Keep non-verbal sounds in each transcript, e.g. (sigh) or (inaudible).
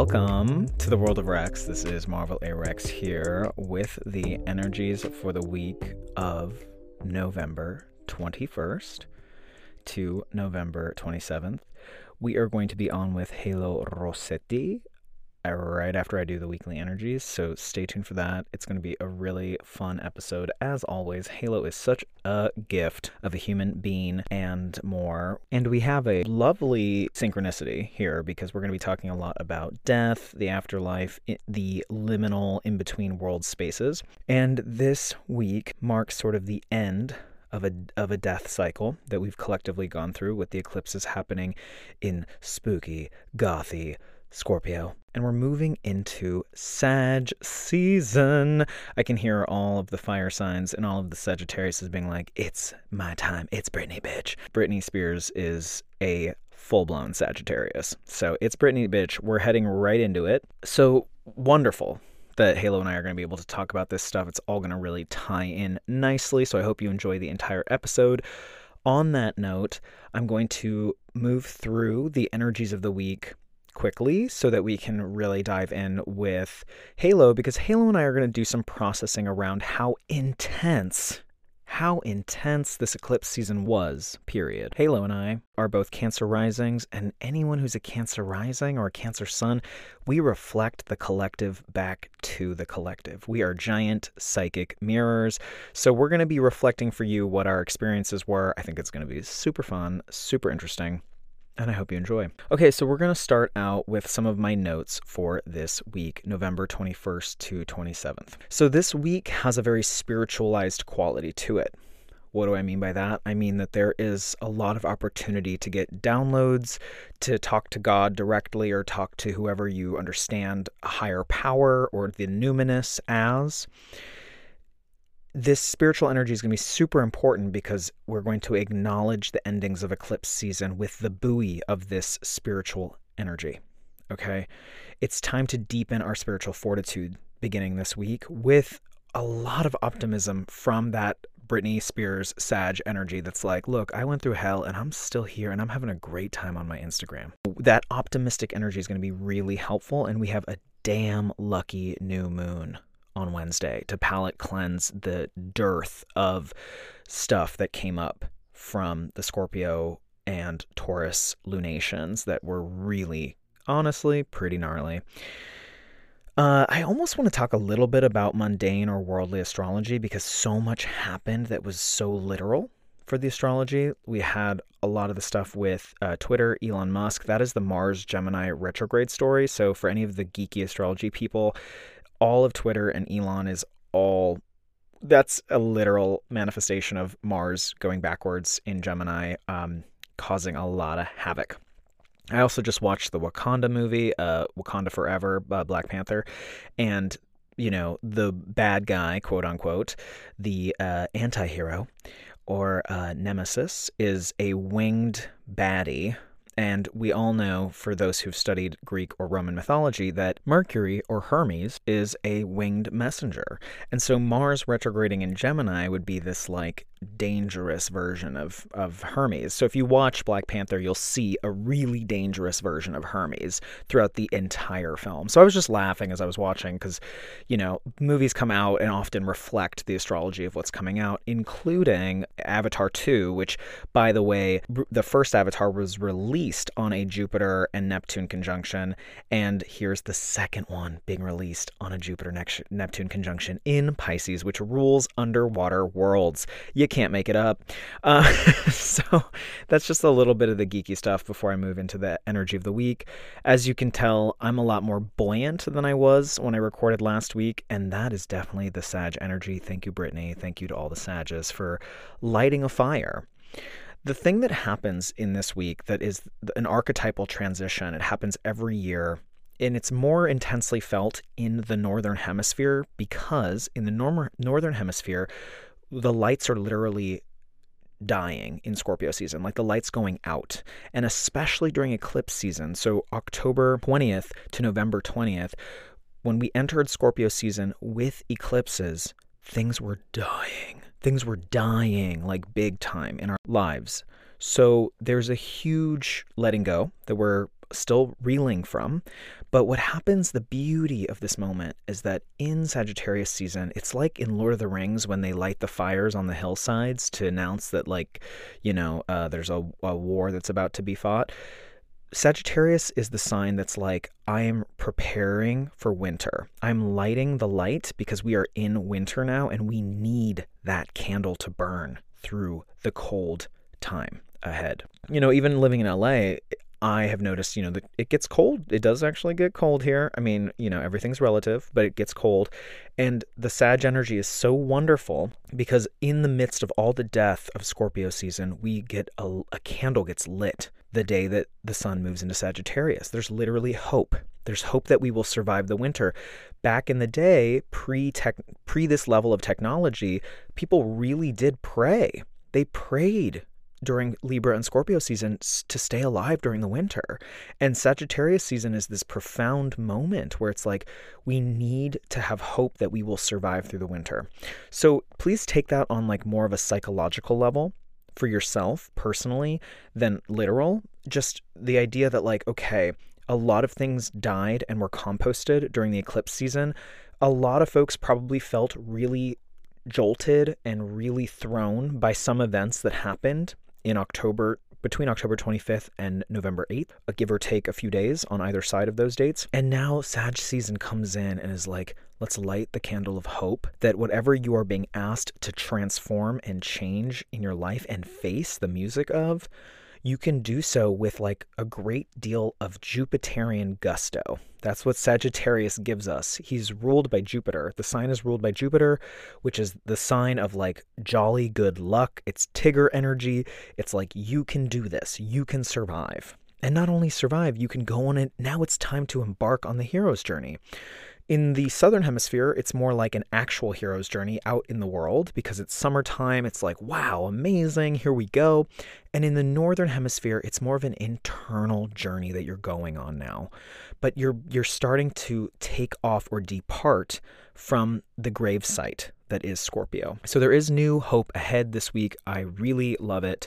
Welcome to the world of Rex. This is Marvel A Rex here with the energies for the week of November 21st to November 27th. We are going to be on with Halo Rossetti Uh, right after I do the weekly energies. So stay tuned for that. It's going to be a really fun episode. As always, Halo is such a gift of a human being and more. And we have a lovely synchronicity here because we're going to be talking a lot about death, the afterlife, the liminal in between world spaces. And this week marks sort of the end of a of a death cycle that we've collectively gone through with the eclipses happening in spooky, gothy Scorpio. And we're moving into Sag season. I can hear all of the fire signs and all of the Sagittarius is being like, it's my time. It's Britney, bitch. Britney Spears is a full blown Sagittarius. So it's Britney, bitch. We're heading right into it. So wonderful that Halo and I are going to be able to talk about this stuff. It's all going to really tie in nicely. So I hope you enjoy the entire episode. On that note, I'm going to move through the energies of the week quickly so that we can really dive in with Halo because Halo and I are going to do some processing around how intense how intense this eclipse season was, period. Halo and I are both Cancer Risings, and anyone who's a Cancer Rising or a Cancer Sun, we reflect the collective back to the collective. We are giant psychic mirrors. So we're going to be reflecting for you what our experiences were. I think it's going to be super fun, super interesting and I hope you enjoy. Okay, so we're going to start out with some of my notes for this week, November 21st to 27th. So this week has a very spiritualized quality to it. What do I mean by that? I mean that there is a lot of opportunity to get downloads, to talk to God directly, or talk to whoever you understand a higher power or the numinous as this spiritual energy is going to be super important because we're going to acknowledge the endings of eclipse season with the buoy of this spiritual energy. Okay. It's time to deepen our spiritual fortitude beginning this week with a lot of optimism from that Britney Spears Sag energy that's like, look, I went through hell and I'm still here and I'm having a great time on my Instagram. That optimistic energy is going to be really helpful. And we have a damn lucky new moon on Wednesday to palate cleanse the dearth of stuff that came up from the Scorpio and Taurus lunations that were really, honestly, pretty gnarly. Uh, I almost want to talk a little bit about mundane or worldly astrology because so much happened that was so literal for the astrology. We had a lot of the stuff with uh, Twitter, Elon Musk. That is the Mars Gemini retrograde story. So, for any of the geeky astrology people, all of Twitter and Elon is all that's a literal manifestation of Mars going backwards in Gemini, um, causing a lot of havoc. I also just watched the Wakanda movie, uh, Wakanda Forever, uh, Black Panther, and you know the bad guy, quote unquote, the uh, anti-hero or uh, nemesis is a winged baddie and we all know, for those who've studied Greek or Roman mythology, that Mercury or Hermes is a winged messenger. And so Mars retrograding in Gemini would be this like dangerous version of, of Hermes. So if you watch Black Panther, you'll see a really dangerous version of Hermes throughout the entire film. So I was just laughing as I was watching because, you know, movies come out and often reflect the astrology of what's coming out, including Avatar 2, which, by the way, the first Avatar was released on a Jupiter and Neptune conjunction. And here's the second one being released on a Jupiter Neptune conjunction in Pisces, which rules underwater worlds. You can't make it up. Uh, (laughs) so that's just a little bit of the geeky stuff before I move into the energy of the week. As you can tell, I'm a lot more buoyant than I was when I recorded last week, and that is definitely the Sag energy. Thank you, Britney. Thank you to all the Sages for lighting a fire. The thing that happens in this week that is an archetypal transition, it happens every year and it's more intensely felt in the northern hemisphere because in the norm- northern hemisphere the lights are literally dying in Scorpio season, like the lights going out. And especially during eclipse season, so October 20th to November 20th, when we entered Scorpio season with eclipses, things were dying. Things were dying like big time in our lives. So there's a huge letting go that we're still reeling from. But what happens, the beauty of this moment is that in Sagittarius season, it's like in Lord of the Rings when they light the fires on the hillsides to announce that, like, you know, uh, there's a, a war that's about to be fought. Sagittarius is the sign that's like, I am preparing for winter. I'm lighting the light because we are in winter now and we need that candle to burn through the cold time ahead. You know, even living in LA, I have noticed, you know, that it gets cold. It does actually get cold here. I mean, you know, everything's relative, but it gets cold. And the Sag energy is so wonderful because in the midst of all the death of Scorpio season, we get a, a candle gets lit the day that the sun moves into Sagittarius. There's literally hope. There's hope that we will survive the winter. Back in the day, pre pre this level of technology, people really did pray. They prayed during Libra and Scorpio season to stay alive during the winter. And Sagittarius season is this profound moment where it's like we need to have hope that we will survive through the winter. So please take that on like more of a psychological level for yourself personally than literal. Just the idea that like okay, a lot of things died and were composted during the eclipse season. A lot of folks probably felt really jolted and really thrown by some events that happened in October between October 25th and November 8th, a give or take a few days on either side of those dates. And now Sag season comes in and is like, let's light the candle of hope that whatever you are being asked to transform and change in your life and face the music of, you can do so with like a great deal of Jupiterian gusto. That's what Sagittarius gives us. He's ruled by Jupiter. The sign is ruled by Jupiter, which is the sign of like jolly good luck. It's Tigger energy. It's like you can do this, you can survive. And not only survive, you can go on it. Now it's time to embark on the hero's journey. In the southern hemisphere, it's more like an actual hero's journey out in the world because it's summertime. It's like, wow, amazing, here we go. And in the northern hemisphere, it's more of an internal journey that you're going on now. But you're you're starting to take off or depart from the grave site that is Scorpio. So there is new hope ahead this week. I really love it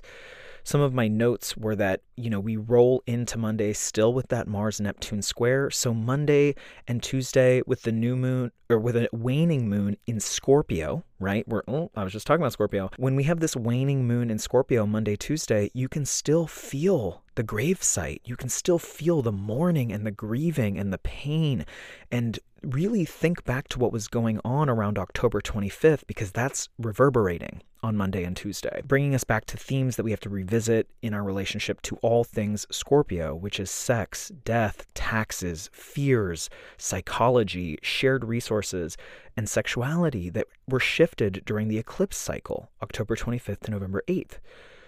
some of my notes were that, you know, we roll into Monday still with that Mars Neptune square. So Monday and Tuesday with the new moon or with a waning moon in Scorpio, right? We're, oh, I was just talking about Scorpio. When we have this waning moon in Scorpio Monday, Tuesday, you can still feel the grave site. You can still feel the mourning and the grieving and the pain and really think back to what was going on around October 25th because that's reverberating on Monday and Tuesday, bringing us back to themes that we have to revisit in our relationship to all things Scorpio, which is sex, death, taxes, fears, psychology, shared resources, and sexuality that were shifted during the eclipse cycle, October 25th to November 8th.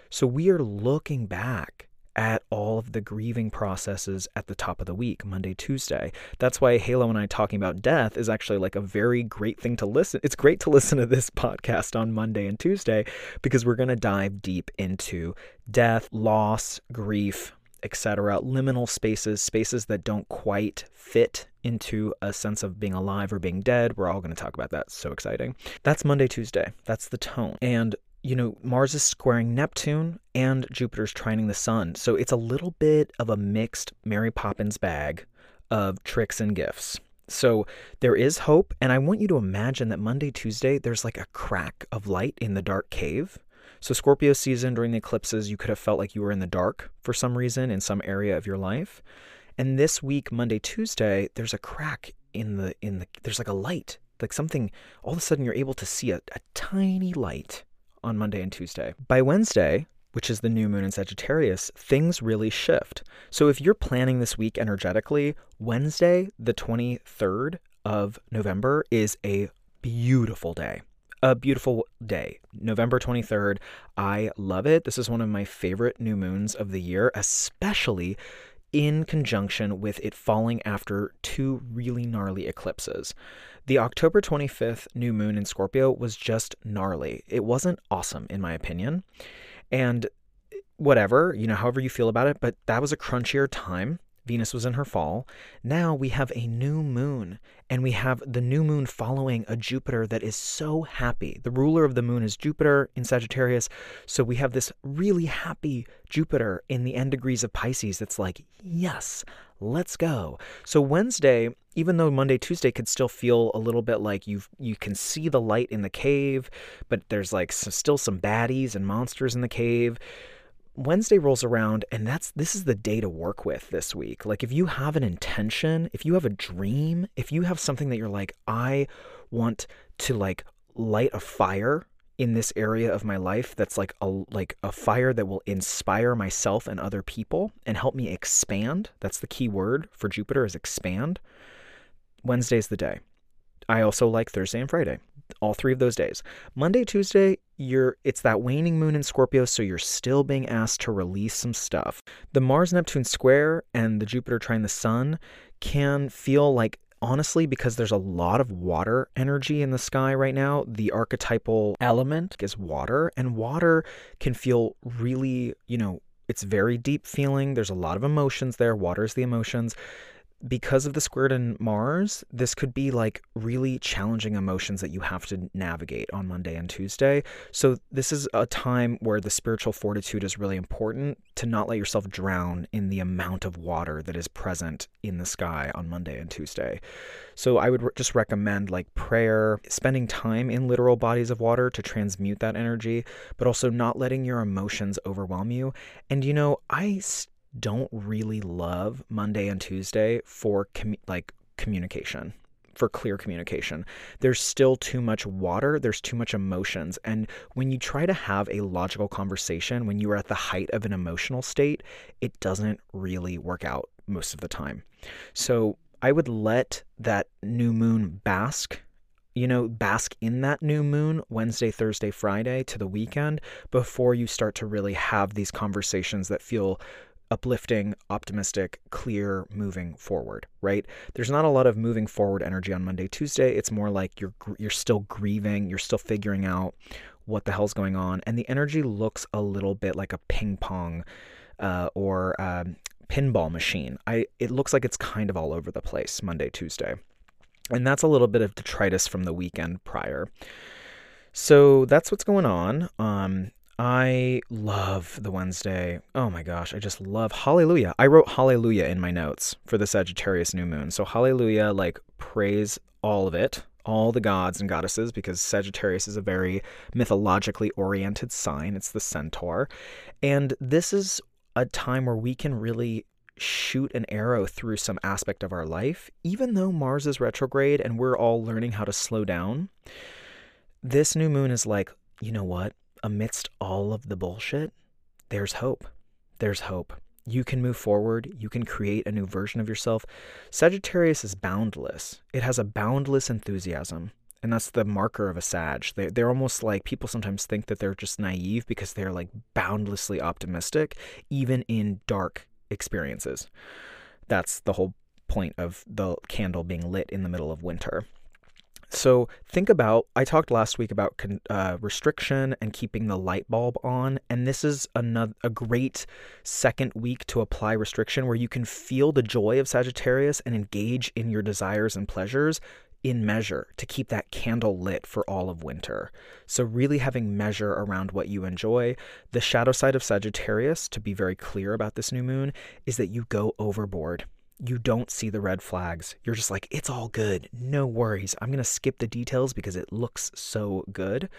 So we are looking back at all of the grieving processes at the top of the week, Monday, Tuesday. That's why Halo and I talking about death is actually like a very great thing to listen. It's great to (laughs) listen to this podcast on Monday and Tuesday because we're going to dive deep into death, loss, grief, etc., liminal spaces, spaces that don't quite fit into a sense of being alive or being dead. We're all going to talk about that. So exciting. That's Monday, Tuesday. That's the tone. And you know, Mars is squaring Neptune and Jupiter's trining the sun. So it's a little bit of a mixed Mary Poppins bag of tricks and gifts. So there is hope. And I want you to imagine that Monday, Tuesday, there's like a crack of light in the dark cave. So, Scorpio season during the eclipses, you could have felt like you were in the dark for some reason in some area of your life. And this week, Monday, Tuesday, there's a crack in the, in the, there's like a light, like something, all of a sudden you're able to see a, a tiny light on Monday and Tuesday. By Wednesday, which is the new moon in Sagittarius, things really shift. So if you're planning this week energetically, Wednesday, the 23rd of November, is a beautiful day. A beautiful day. November 23rd. I love it. This is one of my favorite new moons of the year, especially in conjunction with it falling after two really gnarly eclipses. The October 25th new moon in Scorpio was just gnarly. It wasn't awesome, in my opinion. And eh, whatever, you know, however you feel about it, but that was a crunchier time Venus was in her fall. Now we have a new moon, and we have the new moon following a Jupiter that is so happy. The ruler of the moon is Jupiter in Sagittarius. So we have this really happy Jupiter in the end degrees of Pisces that's like, yes, let's go. So Wednesday, even though Monday, Tuesday could still feel a little bit like you you can see the light in the cave, but there's like still some baddies and monsters in the cave. Wednesday rolls around and that's this is the day to work with this week. Like if you have an intention, if you have a dream, if you have something that you're like I want to like light a fire in this area of my life that's like a like a fire that will inspire myself and other people and help me expand. That's the key word for Jupiter is expand. Wednesday's the day. I also like Thursday and Friday all three of those days. Monday, Tuesday, you're it's that waning moon in Scorpio, so you're still being asked to release some stuff. The Mars Neptune square and the Jupiter trine the Sun can feel like honestly because there's a lot of water energy in the sky right now the archetypal element is water and water can feel really you know it's very deep feeling there's a lot of emotions there water is the emotions because of the square in Mars, this could be like really challenging emotions that you have to navigate on Monday and Tuesday. So, this is a time where the spiritual fortitude is really important to not let yourself drown in the amount of water that is present in the sky on Monday and Tuesday. So, I would re- just recommend like prayer, spending time in literal bodies of water to transmute that energy, but also not letting your emotions overwhelm you. And, you know, I don't really love Monday and Tuesday for com- like communication for clear communication. There's still too much water, there's too much emotions. And when you try to have a logical conversation when you are at the height of an emotional state, it doesn't really work out most of the time. So I would let that new moon bask. You know, bask in that new moon Wednesday, Thursday, Friday to the weekend before you start to really have these conversations that feel uplifting, optimistic, clear, moving forward, right? There's not a lot of moving forward energy on Monday, Tuesday. It's more like you're you're still grieving, you're still figuring out what the hell's going on, and the energy looks a little bit like a ping pong uh, or um, pinball machine. I it looks like it's kind of all over the place Monday, Tuesday, and that's a little bit of detritus from the weekend prior. So that's what's going on. Um, I love the Wednesday. Oh my gosh, I just love Hallelujah. I wrote Hallelujah in my notes for the Sagittarius new moon. So Hallelujah, like praise all of it, all the gods and goddesses, because Sagittarius is a very mythologically oriented sign. It's the centaur. And this is a time where we can really shoot an arrow through some aspect of our life, even though Mars is retrograde and we're all learning how to slow down. This new moon is like, you know what? Amidst all of the bullshit, there's hope. There's hope. You can move forward. You can create a new version of yourself. Sagittarius is boundless. It has a boundless enthusiasm. And that's the marker of a Sag. They, they're almost like people sometimes think that they're just naive because they're like boundlessly optimistic, even in dark experiences. That's the whole point of the candle being lit in the middle of winter. So think about, I talked last week about uh, restriction and keeping the light bulb on, and this is another a great second week to apply restriction where you can feel the joy of Sagittarius and engage in your desires and pleasures in measure to keep that candle lit for all of winter. So, really having measure around what you enjoy. The shadow side of Sagittarius, to be very clear about this new moon, is that you go overboard you don't see the red flags. You're just like, it's all good. No worries. I'm going to skip the details because it looks so good.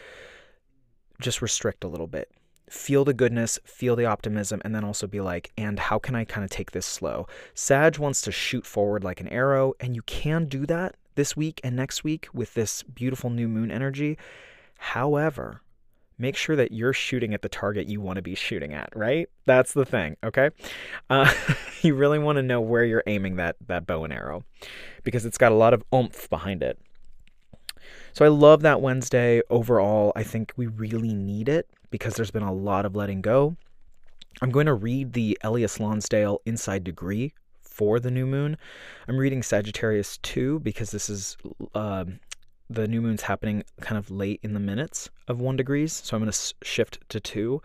Just restrict a little bit. Feel the goodness, feel the optimism, and then also be like, and how can I kind of take this slow? Sag wants to shoot forward like an arrow, and you can do that this week and next week with this beautiful new moon energy. However, make sure that you're shooting at the target you want to be shooting at, right? That's the thing, okay? Uh, (laughs) you really want to know where you're aiming that, that bow and arrow because it's got a lot of oomph behind it. So I love that Wednesday. Overall, I think we really need it because there's been a lot of letting go. I'm going to read the Elias Lonsdale Inside Degree for the new moon. I'm reading Sagittarius 2 because this is uh, the new moon's happening kind of late in the minutes of one degrees. So I'm going to shift to two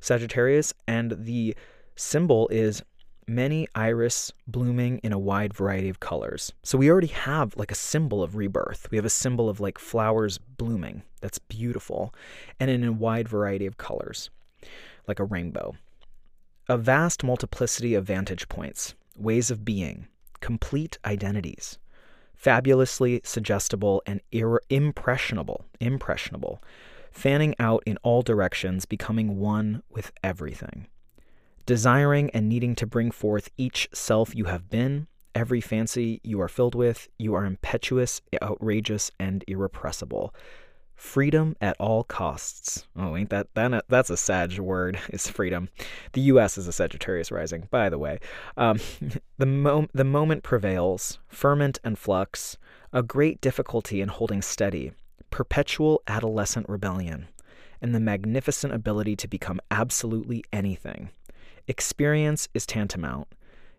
Sagittarius. And the symbol is many iris blooming in a wide variety of colors. So we already have like a symbol of rebirth. We have a symbol of like flowers blooming. That's beautiful. And in a wide variety of colors, like a rainbow. A vast multiplicity of vantage points, ways of being, complete identities. Fabulously suggestible and ir- impressionable, impressionable, fanning out in all directions, becoming one with everything desiring and needing to bring forth each self you have been, every fancy you are filled with, you are impetuous, outrageous, and irrepressible. Freedom at all costs. Oh, ain't that, that that's a Sag word? (laughs) Is freedom. The U.S. is a Sagittarius rising, by the way. Um, (laughs) the mo- the moment prevails, ferment and flux, a great difficulty in holding steady, perpetual adolescent rebellion, and the magnificent ability to become absolutely anything. Experience is tantamount.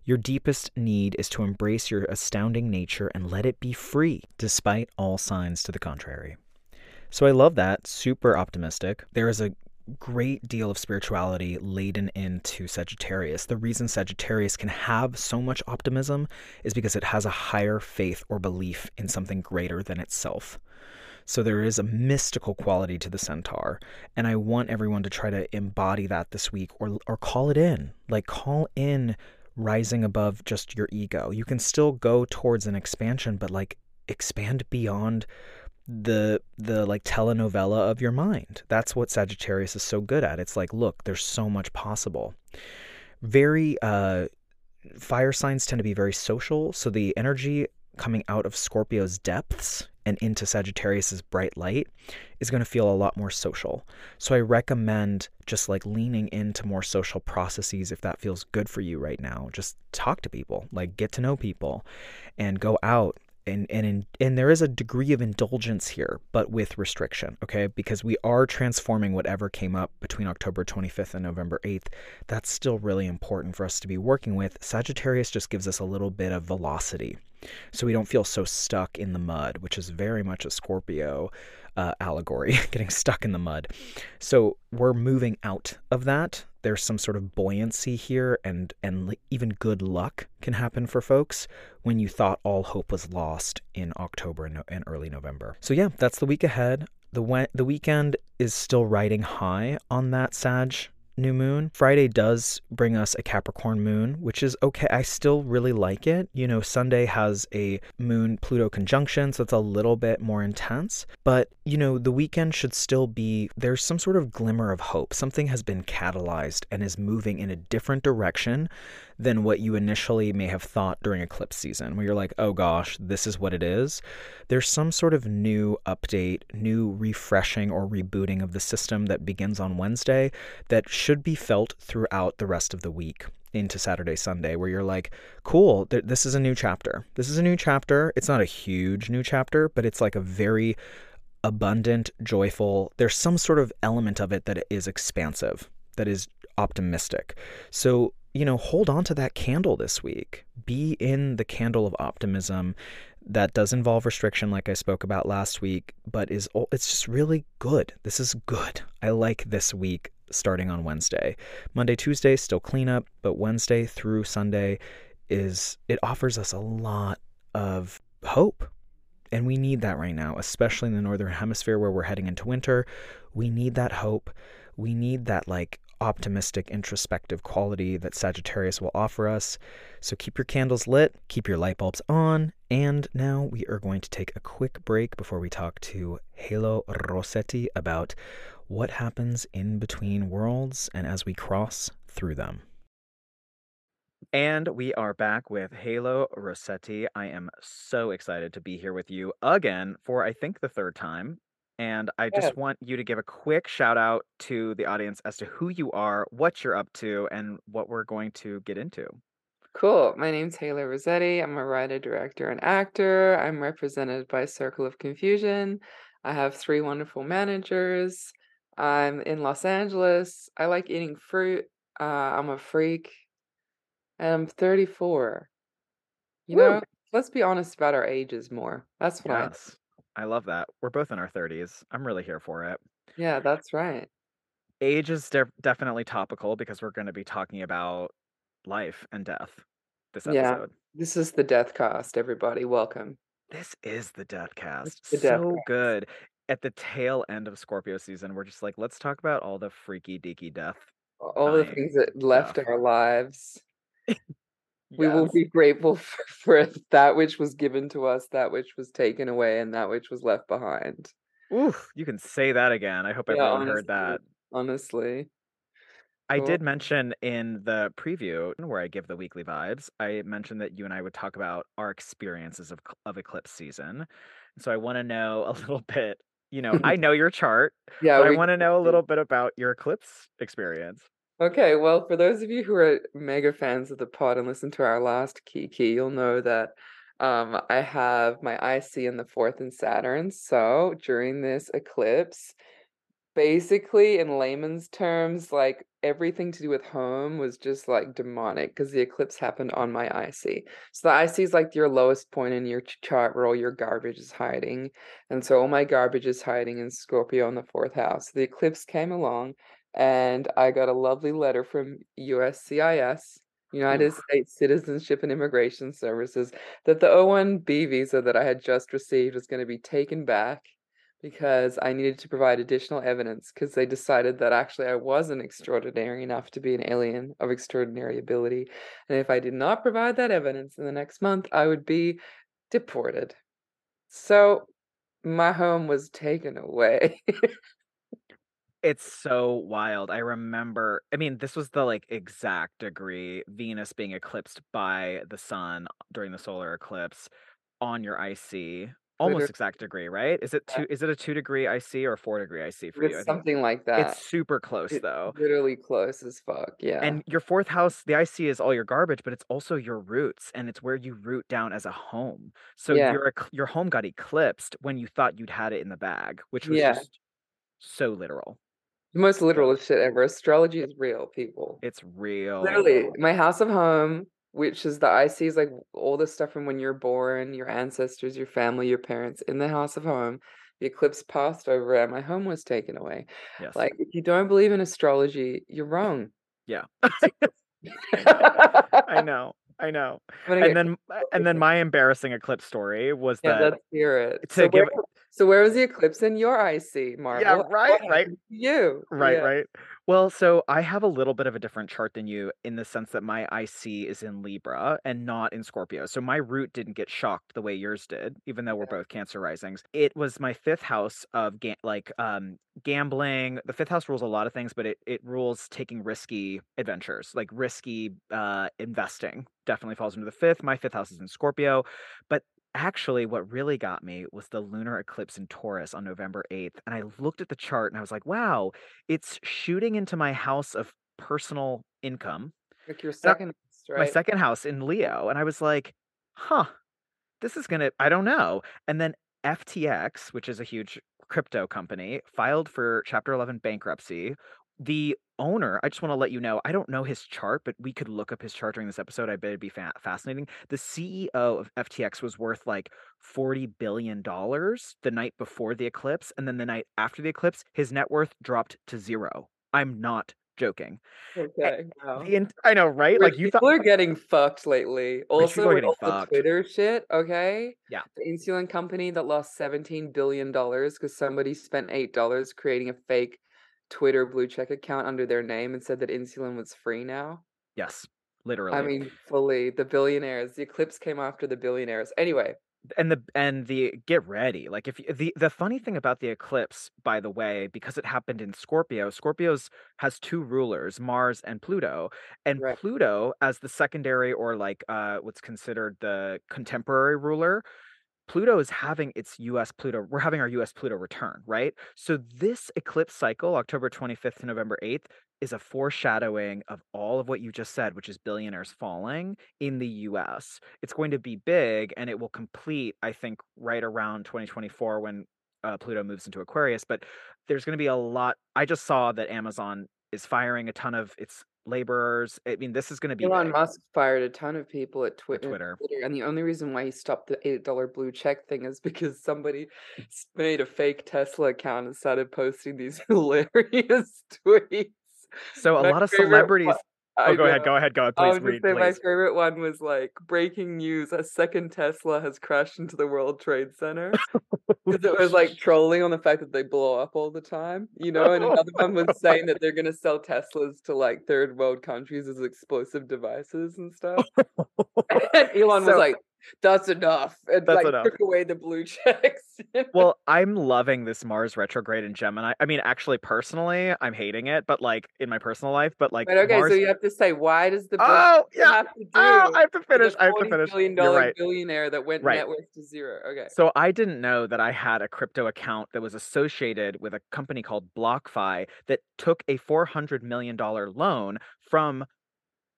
Your deepest need is to embrace your astounding nature and let it be free, despite all signs to the contrary. So I love that. Super optimistic. There is a great deal of spirituality laden into Sagittarius. The reason Sagittarius can have so much optimism is because it has a higher faith or belief in something greater than itself. So there is a mystical quality to the centaur, and I want everyone to try to embody that this week or or call it in. Like call in rising above just your ego. You can still go towards an expansion, but like expand beyond the the like telenovela of your mind. That's what Sagittarius is so good at. It's like, look, there's so much possible. Very uh fire signs tend to be very social, so the energy coming out of Scorpio's depths and into Sagittarius's bright light is going to feel a lot more social. So I recommend just like leaning into more social processes if that feels good for you right now. Just talk to people, like get to know people and go out and and in, and there is a degree of indulgence here, but with restriction, okay? Because we are transforming whatever came up between October 25th and November 8th. That's still really important for us to be working with. Sagittarius just gives us a little bit of velocity so we don't feel so stuck in the mud, which is very much a Scorpio uh, allegory, (laughs) getting stuck in the mud. So we're moving out of that. There's some sort of buoyancy here, and and even good luck can happen for folks when you thought all hope was lost in October and, early November. So yeah, that's the week ahead. The we- the weekend is still riding high on that Sag new moon. Friday does bring us a Capricorn moon, which is okay. I still really like it. You know, Sunday has a moon Pluto conjunction, so it's a little bit more intense. But, you know, the weekend should still be there's some sort of glimmer of hope. Something has been catalyzed and is moving in a different direction than what you initially may have thought during eclipse season, where you're like, oh gosh, this is what it is. There's some sort of new update, new refreshing or rebooting of the system that begins on Wednesday that should be felt throughout the rest of the week into Saturday, Sunday, where you're like, cool, th- this is a new chapter. This is a new chapter. It's not a huge new chapter, but it's like a very abundant, joyful, there's some sort of element of it that is expansive, that is optimistic. So you know, hold on to that candle this week. Be in the candle of optimism. That does involve restriction, like I spoke about last week, but is it's just really good. This is good. I like this week starting on Wednesday. Monday, Tuesday, still cleanup, but Wednesday through Sunday is it offers us a lot of hope. And we need that right now, especially in the northern hemisphere where we're heading into winter. We need that hope. We need that like optimistic, introspective quality that Sagittarius will offer us. So keep your candles lit, keep your light bulbs on, and now we are going to take a quick break before we talk to Halo Rossetti about what happens in between worlds and as we cross through them. And we are back with Halo Rossetti. I am so excited to be here with you again for I think the third time. And I Yeah. just want you to give a quick shout out to the audience as to who you are, what you're up to, and what we're going to get into. Cool. My name's Halo Rossetti. I'm a writer, director, and actor. I'm represented by Circle of Confusion. I have three wonderful managers. I'm in Los Angeles. I like eating fruit. Uh, I'm a freak. And I'm 34. You Woo! know, let's be honest about our ages more. That's what I Yes. I love that. We're both in our 30s. I'm really here for it. Yeah, that's right. Age is de- definitely topical because we're going to be talking about life and death this episode. Yeah. This is the death cast, everybody. Welcome. This is the death cast. the death So cast. good. At the tail end of Scorpio season, we're just like, let's talk about all the freaky deaky death. All the things that left stuff. our lives. (laughs) We will be grateful (laughs) for, for that which was given to us, that which was taken away, and that which was left behind. Oof, you can say that again. I hope Yeah, everyone heard that. honestly. Honestly. I Cool. did mention in the preview where I give the weekly vibes, I mentioned that you and I would talk about our experiences of of eclipse season. So I want to know a (laughs) little bit, you know, I (laughs) know your chart, Yeah, but I want to know a little bit about your eclipse experience. Okay, well, for those of you who are mega fans of the pod and listen to our last Kiki, you'll know that um, I have my IC in the fourth in Saturn. So during this eclipse, basically, in layman's terms, like everything to do with home was just like demonic because the eclipse happened on my IC. So the IC is like your lowest point in your chart where all your garbage is hiding. And so all my garbage is hiding in Scorpio in the fourth house. The eclipse came along and I got a lovely letter from USCIS, United. States Citizenship and Immigration Services, that the O1B visa that I had just received was going to be taken back because I needed to provide additional evidence because they decided that actually I wasn't extraordinary enough to be an alien of extraordinary ability. And if I did not provide that evidence in the next month, I would be deported. So my home was taken away. (laughs) It's so wild. I remember, I mean, this was the like exact degree Venus being eclipsed by the sun during the solar eclipse on your IC. Almost exact degree, right? Is it two is it a two degree IC or a four degree IC for you? I It's think something like that. it's super close It's though. literally close as fuck. Yeah. And your fourth house, the IC is all your garbage, but it's also your roots and it's where you root down as a home. So Yeah. your ec- your home got eclipsed when you thought you'd had it in the bag, which was Yeah. just so literal. The most literal shit ever. Astrology is real, people. it's real. Literally, my house of home, which is the IC, is like all the stuff from when you're born, your ancestors, your family, your parents in the house of home. The eclipse passed over and my home was taken away. Yes. Like, if you don't believe in astrology, you're wrong. Yeah. (laughs) (laughs) I know. I know. I know. I'm gonna And then and then my embarrassing eclipse story was Yeah, that let's hear it. to So give so where was the eclipse in your IC, Marvel? Yeah, right, What right. you? Right, Yeah. right. Well, so I have a little bit of a different chart than you in the sense that my IC is in Libra and not in Scorpio. So my root didn't get shocked the way yours did, even though we're both Cancer risings. It was my fifth house of ga- like um gambling. The fifth house rules a lot of things, but it it rules taking risky adventures, like risky uh investing. Definitely falls into the fifth. My fifth house is in Scorpio, but actually what really got me was the lunar eclipse in Taurus on November 8th. And I looked at the chart and I was like, wow, it's shooting into my house of personal income, Like your and I- second house, my right? second house in Leo. And I was like, huh, this is gonna, I don't know. And then FTX, which is a huge crypto company, filed for Chapter 11 bankruptcy. The owner, I just want to let you know, I don't know his chart, but we could look up his chart during this episode. I bet it'd be fa- fascinating. The CEO of FTX was worth like $40 billion the night before the eclipse. And then the night after the eclipse, his net worth dropped to zero. I'm not joking. Okay, wow. I know, right? Rich Like you thought people are getting fucked lately. Also, with all the. Twitter shit, okay? Yeah. The insulin company that lost $17 billion because somebody spent $8 creating a fake Twitter blue check account under their name and said that insulin was free now. Yes, literally. I mean, fully, the billionaires. The eclipse came after the billionaires. Anyway, and the and the get ready like if the the funny thing about the eclipse by the way because it happened in scorpio scorpio's has two rulers mars and pluto and right. pluto as the secondary or like uh what's considered the contemporary ruler Pluto is having its US Pluto, we're having our US Pluto return, right? So this eclipse cycle, October 25th to November 8th, is a foreshadowing of all of what you just said, which is billionaires falling in the US. It's going to be big and it will complete, I think, right around 2024 when uh, Pluto moves into Aquarius. But there's going to be a lot. I just saw that Amazon is firing a ton of its laborers. I mean, this is going to be Elon big Musk fired a ton of people at Twitter, Twitter. Twitter, and the only reason why he stopped the eight dollar blue check thing is because somebody made a fake Tesla account and started posting these (laughs) hilarious tweets. So a My lot of celebrities Oh, go ahead, go ahead, go ahead, I please would just read, say my favorite one was, like, "Breaking news, a second Tesla has crashed into the World Trade Center (laughs) because it was, like, trolling on the fact that they blow up all the time, you know, and another one was saying that they're gonna sell Teslas to, like, third world countries as explosive devices and stuff. (laughs) (laughs) And Elon was like, "That's enough," and, That's like, enough. took away the blue (laughs) checks. Well, I'm loving this Mars retrograde in Gemini. I mean, actually, personally, I'm hating it, but, like, in my personal life, but, like, But, okay, so you have to say, why does the Oh, yeah. have to Oh, I have to finish, I have to finish. billion You're right. billionaire that went Right. net worth to 0? Okay. So, I didn't know that I had a crypto account that was associated with a company called BlockFi that took a $400 million loan from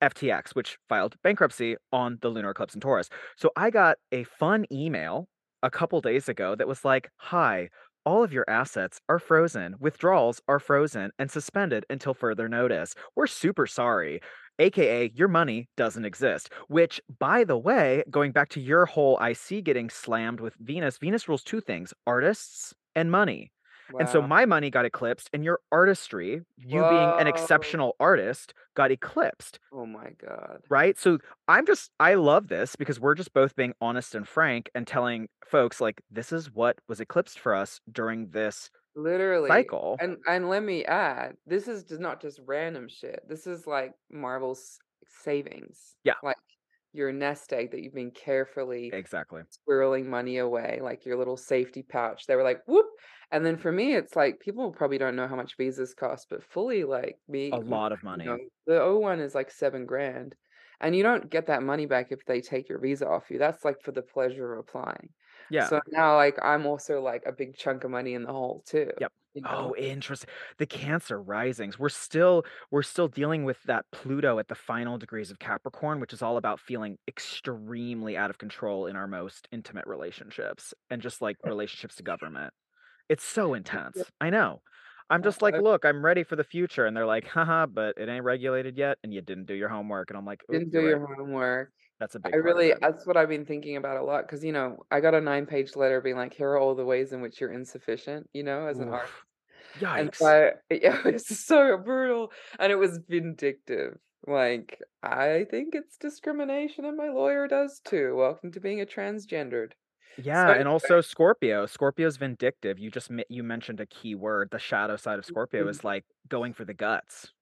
FTX, which filed bankruptcy on the lunar eclipse in Taurus. So, I got a fun email a couple days ago that was like, "Hi, all of your assets are frozen. Withdrawals are frozen and suspended until further notice. We're super sorry." AKA, your money doesn't exist. Which, by the way, going back to your whole IC getting slammed with Venus, Venus rules 2 things: artists and money. And so my money got eclipsed, and your artistry, you being an exceptional artist, got eclipsed. Oh my god. Right? So, I'm just I love this because we're just both being honest and frank and telling folks, like, this is what was eclipsed for us during this Literally, cycle. and and let me add, this is just not just random shit. This is, like, Marvel's savings, Yeah. like, your nest egg that you've been carefully Exactly. squirreling money away, like your little safety pouch. They were like, "Whoop," and then for me, it's like, people probably don't know how much visas cost, but fully, like, me, a lot of you money. know, the O1 is, like, 7 grand, and you don't get that money back if they take your visa off you. That's, like, for the pleasure of applying. Yeah. So now, like, I'm also, like, a big chunk of money in the hole too, Yep. you Oh, know? interest the Cancer risings. We're still we're still dealing with that Pluto at the final degrees of Capricorn, which is all about feeling extremely out of control in our most intimate relationships and just, like, (laughs) relationships to government. It's so intense. I know. I'm just like, "Look, I'm ready for the future," and they're like, "Haha, but it ain't regulated yet, and you didn't do your homework," and I'm like, Didn't do right." your homework. That's a big I really it. that's what I've been thinking about a lot because you know, I got a nine-page letter being like, "Here are all the ways in which you're insufficient," you know, as an artist. Oof. And so Yikes. I (laughs) yeah, it's so brutal, and it was vindictive. Like, "I think it's discrimination, and my lawyer does too. Welcome to being a transgendered." So Yeah, and also Scorpio. Scorpio's vindictive. You just you mentioned a key word. The shadow side of Scorpio Mhm. is, like, going for the guts.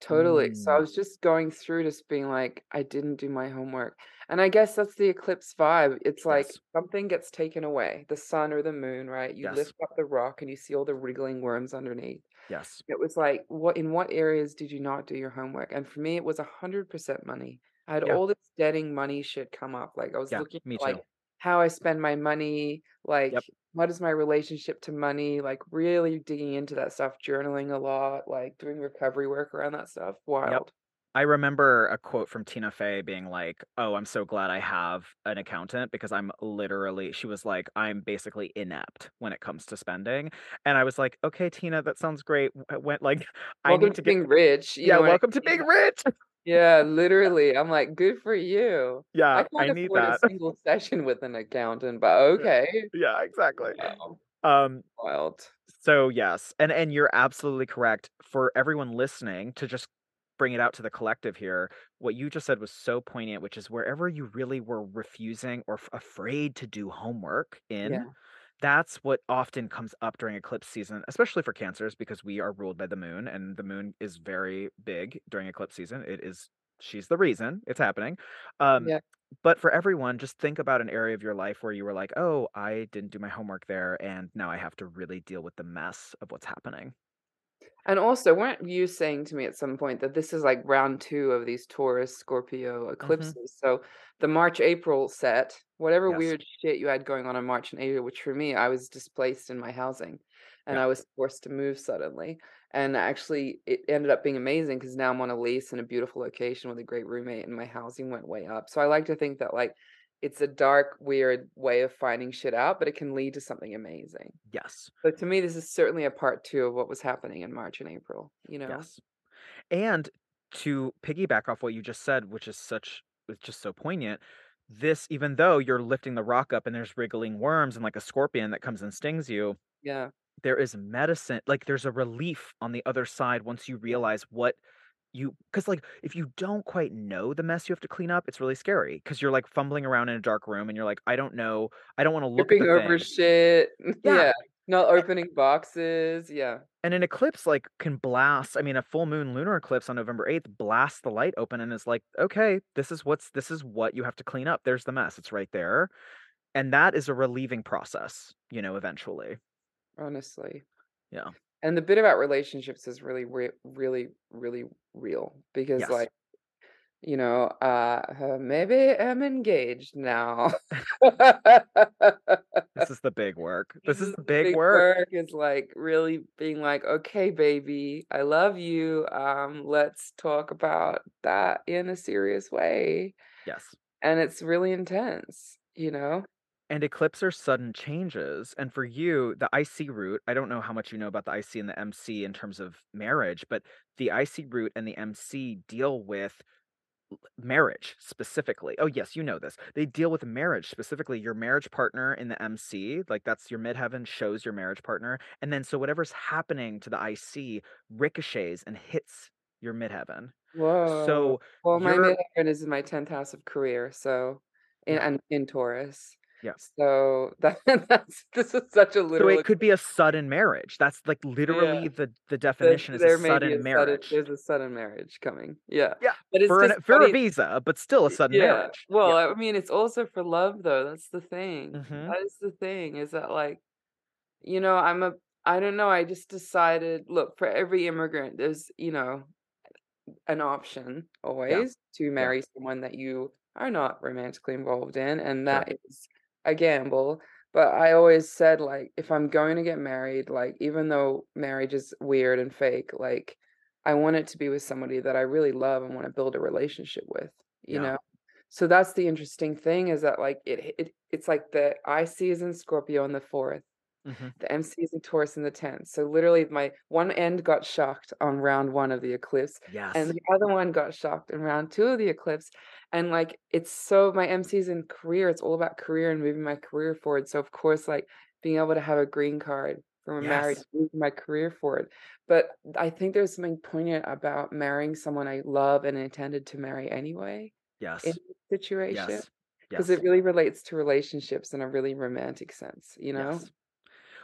Totally. So I Mm. was just going through just being like, "I didn't do my homework." And I guess that's the eclipse vibe. It's like something gets taken away, the sun or the moon, right? You Yes. lift up the rock, and you see all the wriggling worms underneath. Yes. It was like, what in what areas did you not do your homework? And for me, it was a 100% money. I had Yeah. all this debting money shit come up. Like, I was Yeah, looking like, too. how I spend my money, like, Yep. What is my relationship to money, like, really digging into that stuff, journaling a lot, like, doing recovery work around that stuff. Yep. Wild. I remember a quote from Tina Fey being like, "Oh, I'm so glad I have an accountant because I'm literally" she was like, "I'm basically inept when it comes to spending." And I was like, "Okay, Tina, that sounds great. W when like, (laughs) I Welcome need to to get" being rich, you Yeah, what I welcome to being rich! (laughs) Yeah, literally. I'm like, "Good for you." Yeah, I can't need afford a single session with an accountant, but (laughs) okay. Yeah, exactly. Wow. Um, Wild. so, yes, and and you're absolutely correct. For everyone listening, to just bring it out to the collective here, what you just said was so poignant, which is wherever you really were refusing or f afraid to do homework in, Yeah. That's what often comes up during eclipse season, especially for Cancers because we are ruled by the moon, and the moon is very big during eclipse season. It is she's the reason it's happening. Um, Yeah. but for everyone, just think about an area of your life where you were like, "Oh, I didn't do my homework there, and now I have to really deal with the mess of what's happening." And also, weren't you saying to me at some point that this is, like, round 2 of these Taurus, Scorpio Mhm. eclipses? So, the March, April set, whatever Yes. weird shit you had going on in March and April, which for me, I was displaced in my housing, and Yeah. I was forced to move suddenly, and actually, it ended up being amazing because now I'm on a lease in a beautiful location with a great roommate, and my housing went way up. So I like to think that, like, it's a dark, weird way of finding shit out, but it can lead to something amazing. Yes. But to me, this is certainly a part 2 of what was happening in March and April, you know? Yes. And to piggyback off what you just said, which is such it's just so poignant, this even though you're lifting the rock up and there's wriggling worms and like a scorpion that comes and stings you, Yeah. there is medicine like, there's a relief on the other side once you realize what you because like if you don't quite know the mess you have to clean up, it's really scary because you're like fumbling around in a dark room and you're like, I don't know, I don't want to look at the over thing. shit. (laughs) Yeah. Yeah. Not opening boxes. Yeah. And an eclipse like can blast, I mean, a full moon lunar eclipse on November 8th blasts the light open and is like, okay, this is what's this is what you have to clean up. There's the mess. It's right there. And that is a relieving process, you know, eventually. Honestly. Yeah. And the bit about relationships is really, re- really, really real because, Yes. like, you know, uh, maybe I'm engaged now. This is the big work. (laughs) This is the the big work. Is like really being like, okay, baby, I love you. Um, let's talk about that in a serious way. Yes. And it's really intense, you know? And eclipse are sudden changes. And for you, the IC root, I don't know how much you know about the IC and the MC in terms of marriage, but the IC root and the MC deal with marriage specifically. Oh, yes, you know this. They deal with marriage specifically, your marriage partner in the MC, like that's your midheaven shows your marriage partner. And then so whatever's happening to the IC ricochets and hits your midheaven. Whoa. So Well, my you're, midheaven is in my 10th house of career, so in yeah, in Taurus. Yeah. So (laughs) that that's this is such a So literal it could be a sudden marriage. That's like yeah. literally the the definition is a there be sudden a sudden marriage. there's a sudden marriage coming. Yeah. Yeah, But it's for just an for a visa, but still a sudden Yeah. marriage. Well, Yeah. I mean, it's also for love though. That's the thing. Mm-hmm. That is the thing is that like, you know, I'm a I don't know, I just decided, look, for every immigrant, there's, you know, an option Yeah. always to Yeah. marry someone that you are not romantically involved in, and that is a gamble. But I always said, like, if I'm going to get married, like, even though marriage is weird and fake, like, I want it to be with somebody that I really love and want to build a relationship with, you Yeah. know? So that's the interesting thing is that, like, it, it it's like the IC is in Scorpio on the fourth, Mm-hmm. the MC is in Taurus in the 10th. So literally my one end got shocked on round one of the eclipse and the other one got shocked in round two of the eclipse. And like it's so my MC is in career. It's all about career and moving my career forward. So of course, like being able to have a green card from a marriage moving my career forward. But I think there's something poignant about marrying someone I love and intended to marry anyway Yes. in Yes. this situation. Yes. Because Yes. it really relates to relationships in a really romantic sense, you know? Yes.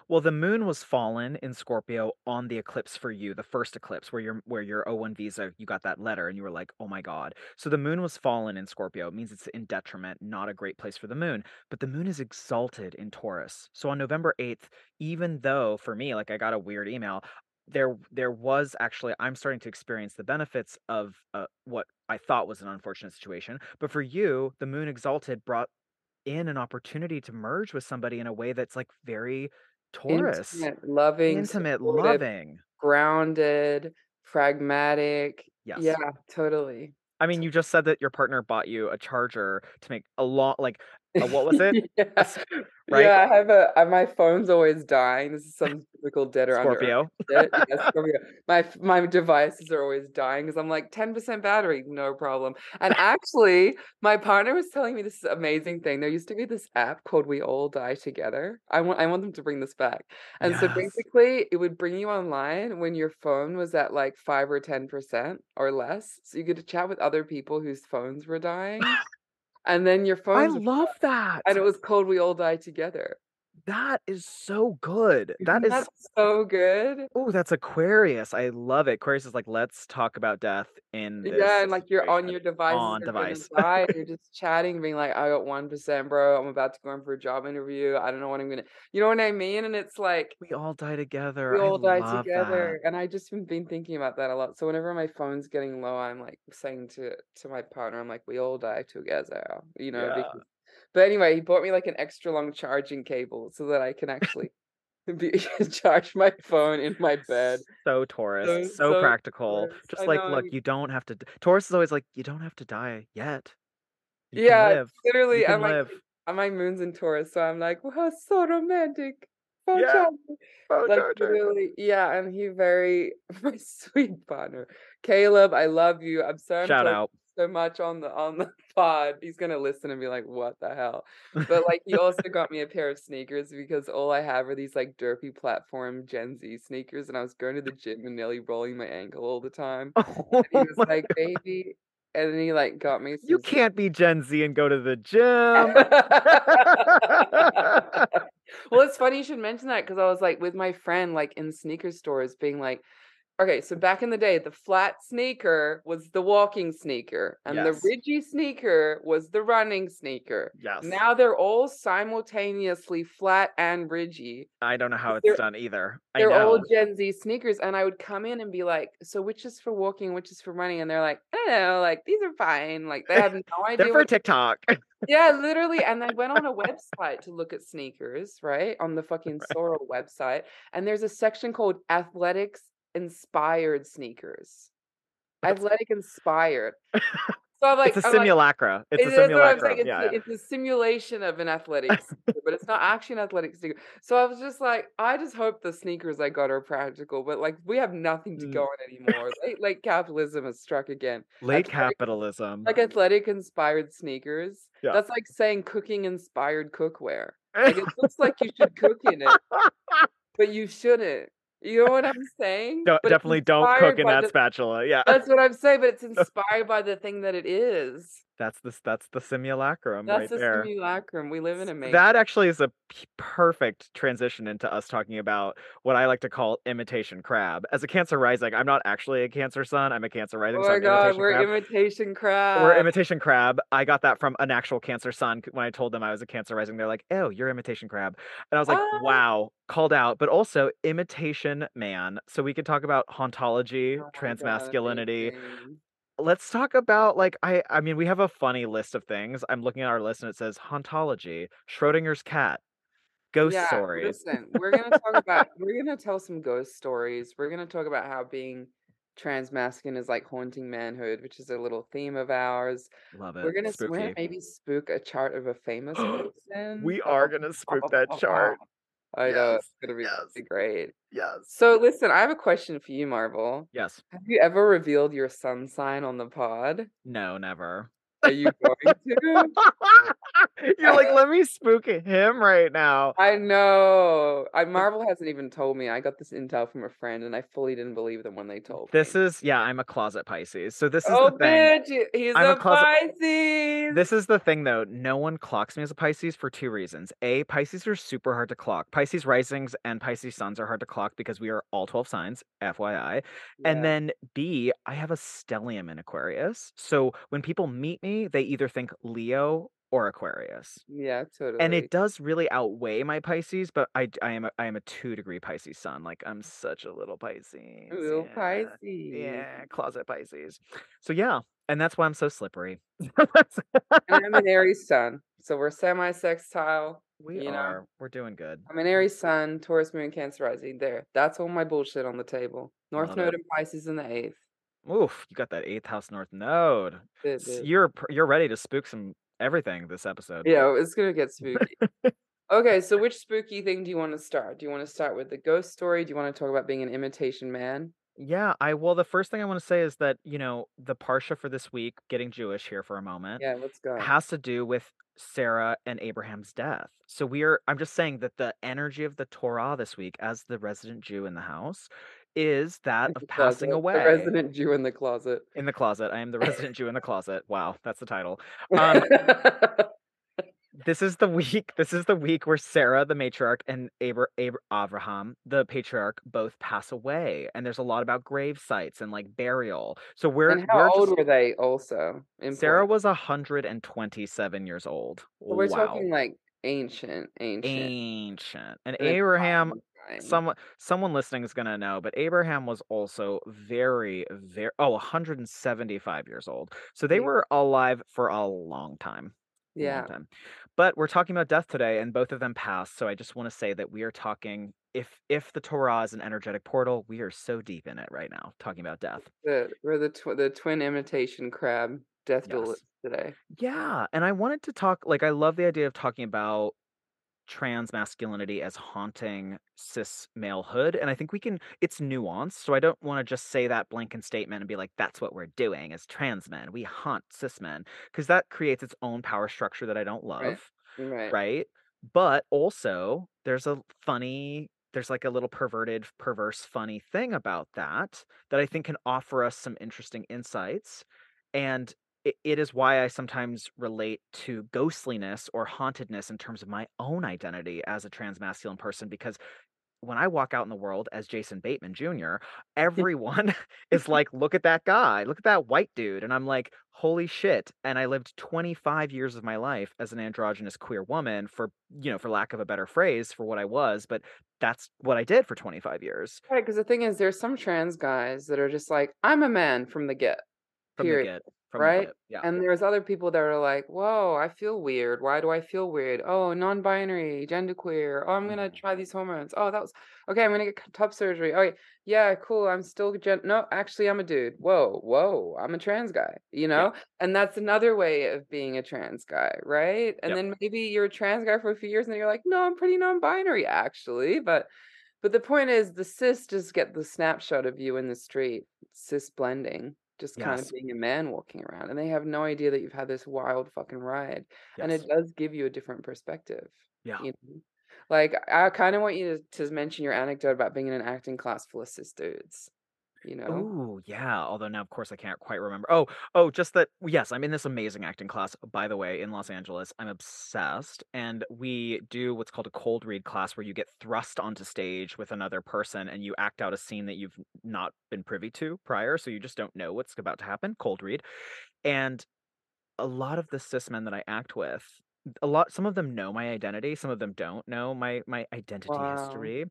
Well, the moon was fallen in Scorpio on the eclipse for you, the first eclipse where your where your O1 visa, you got that letter and you were like, "Oh my God." So the moon was fallen in Scorpio. It means it's in detriment, not a great place for the moon. But the moon is exalted in Taurus. So on November 8th, even though for me, like I got a weird email, there there was actually I'm starting to experience the benefits of uh, what I thought was an unfortunate situation. But for you, the moon exalted brought in an opportunity to merge with somebody in a way that's like very Taurus. Intimate, loving, Intimate, loving. grounded, pragmatic. Yes. Yeah, totally. I mean, you just said that your partner bought you a charger to make a lot like a, what was it? (laughs) Yeah. right? Yeah, I have a my phone's always dying. This is some typical dead or Scorpio. (laughs) Yeah, Scorpio. My my devices are always dying because I'm like 10% battery, no problem. And actually, my partner was telling me this amazing thing. There used to be this app called We All Die Together. I want I want them to bring this back. And so basically, it would bring you online when your phone was at like 5 or 10% or less. So you get to chat with other people whose phones were dying. And then your phone. I phones that. and it was called We All Die Together. That is so good. That Isn't (laughs) is so good? oh, that's Aquarius. I love it. Aquarius is like, let's talk about death in this Yeah, and like you're on your device. On device. die, you're just chatting, being like, I got one percent, bro. I'm about to go in for a job interview. I don't know what I'm gonna you know what I mean? And it's like we all die together. we I all die together. that. And I just been, been thinking about that a lot. So whenever my phone's getting low, I'm like saying to to my partner, I'm like, we all die together, you know, Yeah. because but anyway, he bought me like an extra long charging cable so that I can actually (laughs) be, (laughs) charge my phone in my bed. So Taurus, So so so practical. Taurus. Just I like, know. look, you don't have to. Taurus is always like, you don't have to die yet. You Yeah, can live. You literally, I'm like, live. uh, my moon's in Taurus, so I'm like, wow, so romantic. Phone Yeah. charger. Phone Like charger. literally, yeah, and he very (laughs) my sweet partner. Caleb, I love you. I'm sorry I'm Shout talking out. So much on the on the (laughs) pod. He's gonna listen and be like, "What the hell?" But like, he also (laughs) got me a pair of sneakers because all I have are these like derpy platform Gen Z sneakers, and I was going to the gym and nearly rolling my ankle all the time. (laughs) Oh And he was like, God. "Baby," and then he like got me You can't be Gen Z and go to the gym. well, it's funny you should mention that because I was like with my friend, like in sneaker stores, being like, okay, so back in the day, the flat sneaker was the walking sneaker, and Yes. the ridgy sneaker was the running sneaker. Yes. Now they're all simultaneously flat and ridgy. I don't know how it's done either. I They're all. Gen Z sneakers, and I would come in and be like, "So which is for walking, which is for running?" And they're like, "I don't know, like these are fine." Like they have no (laughs) idea. They're for TikTok. yeah, (laughs) literally. And I went on a website to look at sneakers, right? On the fucking Sorel website. And there's a section called athletics inspired sneakers. That's- Athletic inspired. (laughs) So I'm like, it's a I'm like, simulacra. It's a is what I'm simulacra. It's, yeah, a- yeah. it's a simulation of an athletic (laughs) sneaker, but it's not actually an athletic sneaker. So I was just like, I just hope the sneakers I got are practical, but like we have nothing to Mm. go on anymore. late, late capitalism has struck again. Late athletic- capitalism. Like athletic inspired sneakers. Yeah. That's like saying cooking inspired cookware. (laughs) Like it looks like you should cook in it, but you shouldn't. You know what I'm saying? Don't- definitely don't cook in that the- spatula. Yeah. That's what I'm saying, but it's (laughs) inspired by the thing that it is. That's the that's the simulacrum That's right the there. simulacrum. We live in a matrix. That actually is a p- perfect transition into us talking about what I like to call imitation crab. As a Cancer rising, I'm not actually a Cancer sun. I'm a Cancer rising. Oh so my I'm god, imitation we're crab. imitation crab. We're imitation crab. I got that from an actual Cancer sun when I told them I was a Cancer rising. They're like, "Oh, you're imitation crab," and I was like, Ah. "Wow, called out." But also imitation man. So we could talk about hauntology, Oh God, transmasculinity. Let's talk about like I I mean we have a funny list of things. I'm looking at our list and it says hauntology, Schrodinger's cat, ghost yeah, stories. Listen, we're gonna talk about we're gonna tell some ghost stories. We're gonna talk about how being transmasculine is like haunting manhood, which is a little theme of ours. Love it. We're gonna we're gonna maybe spook a chart of a famous (gasps) person. we are gonna spook that chart. I know it's gonna be yes. great. Yes. So listen, I have a question for you, Marvel. Yes. Have you ever revealed your sun sign on the pod? No, never. Are you going to? (laughs) You're like, let me spook him right now. I know. I Marvel hasn't even told me. I got this intel from a friend, and I fully didn't believe them when they told This me. is yeah, I'm a closet Pisces. So this is oh, the thing. bitch! He's I'm a a, closet- Pisces. This is the thing though. No one clocks me as a Pisces for two reasons. A, Pisces are super hard to clock. Pisces risings and Pisces suns are hard to clock because we are all 12 signs, FYI. Yeah. And then B, I have a stellium in Aquarius. So when people meet me, they either think Leo or Aquarius. yeah, totally. And it does really outweigh my Pisces, but I I am a, I am a two degree Pisces sun. Like I'm such a little Pisces. Little yeah. Pisces. Yeah, closet Pisces. So yeah, and that's why I'm so slippery. And I'm an (laughs) Aries sun, so we're semi-sextile. we you know? are. We're doing good. I'm an Aries sun, Taurus moon, Cancer rising. There, that's all my bullshit on the table. North Love node it. and Pisces in the eighth. Oof, you got that eighth house north node. S- did. You're you're ready to spook some everything this episode. Yeah, it's gonna get spooky. (laughs) okay, so which spooky thing do you want to start? Do you want to start with the ghost story? Do you want to talk about being an imitation man? Yeah, I well the first thing I want to say is that, you know, the parsha for this week, getting Jewish here for a moment, Yeah, let's go. has to do with Sarah and Abraham's death. So we are I'm just saying that the energy of the Torah this week as the resident Jew in the house is that of passing away. The resident Jew in the closet. In the closet. I am the resident Jew in the closet. Wow, that's the title. Um, (laughs) this is the week. This is the week where Sarah, the matriarch, and Abra- Abra- Abraham, the patriarch, both pass away, and there's a lot about grave sites and like burial. So we're and how we're old just- were they? Also, Sarah was hundred and twenty-seven years old. So we're wow, talking like ancient, ancient. ancient. And Good Abraham, time. someone someone listening is gonna know, but Abraham was also very, very oh, 175 years old. So they Yeah. were alive for a long time. a long Yeah. time. But we're talking about death today, and both of them passed. So I just want to say that we are talking. If if the Torah is an energetic portal, we are so deep in it right now, talking about death. The, we're the tw- the twin imitation crab death Yes. today. Yeah, and I wanted to talk. Like, I love the idea of talking about trans masculinity as haunting cis malehood. And I think we can, it's nuanced. So I don't want to just say that blanket statement and be like, that's what we're doing as trans men. We haunt cis men because that creates its own power structure that I don't Right. love. Right. Right. But also, there's a funny, there's like a little perverted, perverse, funny thing about that that I think can offer us some interesting insights. And it, it is why I sometimes relate to ghostliness or hauntedness in terms of my own identity as a trans masculine person because when I walk out in the world as Jason Bateman Jr., (laughs) everyone (laughs) is like, look at that guy, look at that white dude. And I'm like, holy shit. And I lived 25 years of my life as an androgynous queer woman for, you know, for lack of a better phrase for what I was, but that's what I did for 25 years Right, because the thing is, there's some trans guys that are just like, I'm a man from the get, from the period. get, from Right? get. Yeah. And there's other people that are like, whoa, I feel weird. Why do I feel weird? Oh, non-binary, genderqueer. Oh, I'm gonna Mhm. try these hormones. Oh, that was okay. I'm gonna get c- top surgery. Oh, yeah, cool. I'm still gen. No, actually, I'm a dude. Whoa, whoa, I'm a trans guy. You Yeah. know, and that's another way of being a trans guy, right? And Yep. then maybe you're a trans guy for a few years, and then you're like, no, I'm pretty non-binary actually, but. But the point is, the cis just get the snapshot of you in the street, cis blending, just kind of Yes. being a man walking around, and they have no idea that you've had this wild fucking ride, and it does give you a different perspective, Yeah. you know? Like, I kind of want you to, to mention your anecdote about being in an acting class full of cis dudes, you know? Oh, yeah. Although now, of course, I can't quite remember. Oh, oh, just that. Yes, I'm in this amazing acting class, by the way, in Los Angeles. I'm obsessed. And we do what's called a cold read class where you get thrust onto stage with another person and you act out a scene that you've not been privy to prior. So you just don't know what's about to happen. Cold read. And a lot of the cis men that I act with, a lot some of them know my identity, some of them don't know my my identity Wow. history.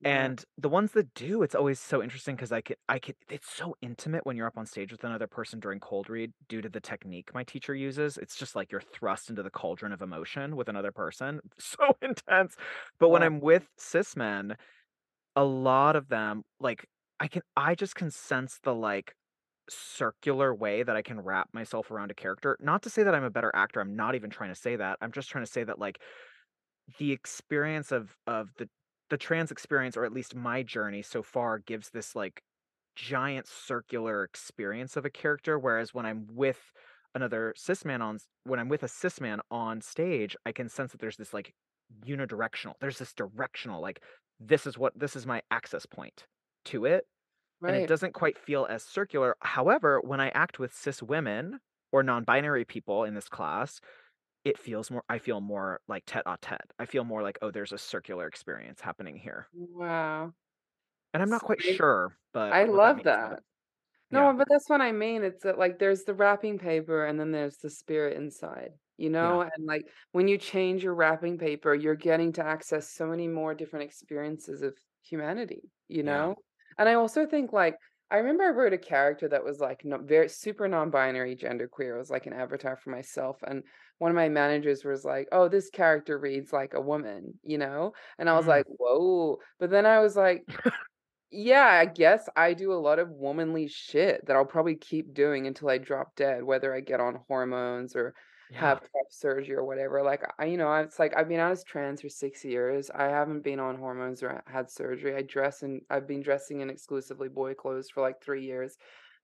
Yeah. And the ones that do, it's always so interesting because I could I could it's so intimate when you're up on stage with another person during cold read due to the technique my teacher uses. It's just like you're thrust into the cauldron of emotion with another person. (laughs) So intense. But when I'm with cis men, a lot of them like I can I just can sense the like circular way that I can wrap myself around a character. Not to say that I'm a better actor, I'm not even trying to say that. I'm just trying to say that like the experience of of the the trans experience or at least my journey so far gives this like giant circular experience of a character whereas when I'm with another cis man on when I'm with a cis man on stage, I can sense that there's this like unidirectional. There's this directional like this is what this is my access point to it and it Right. doesn't quite feel as circular. However, when I act with cis women or non-binary people in this class, it feels more I feel more like tete-a-tete. I feel more like, "Oh, there's a circular experience happening here." Wow. And I'm not quite sure, but I what that love means, but that. yeah. No, but that's what I mean. It's that like there's the wrapping paper and then there's the spirit inside, you Yeah. know? And like when you change your wrapping paper, you're getting to access so many more different experiences of humanity, you Yeah. know? And I also think like I remember I wrote a character that was like no, very super non-binary, genderqueer. It was like an avatar for myself. And one of my managers was like, "Oh, this character reads like a woman," you know? And I was Mm. like, "Whoa!" But then I was like, (laughs) yeah, I guess I do a lot of womanly shit that I'll probably keep doing until I drop dead, whether I get on hormones or Have surgery or whatever. Like, I, you know, I- it's like I've been out as trans for six years. I haven't been on hormones or had surgery. I dress and I've been dressing in exclusively boy clothes for like three years.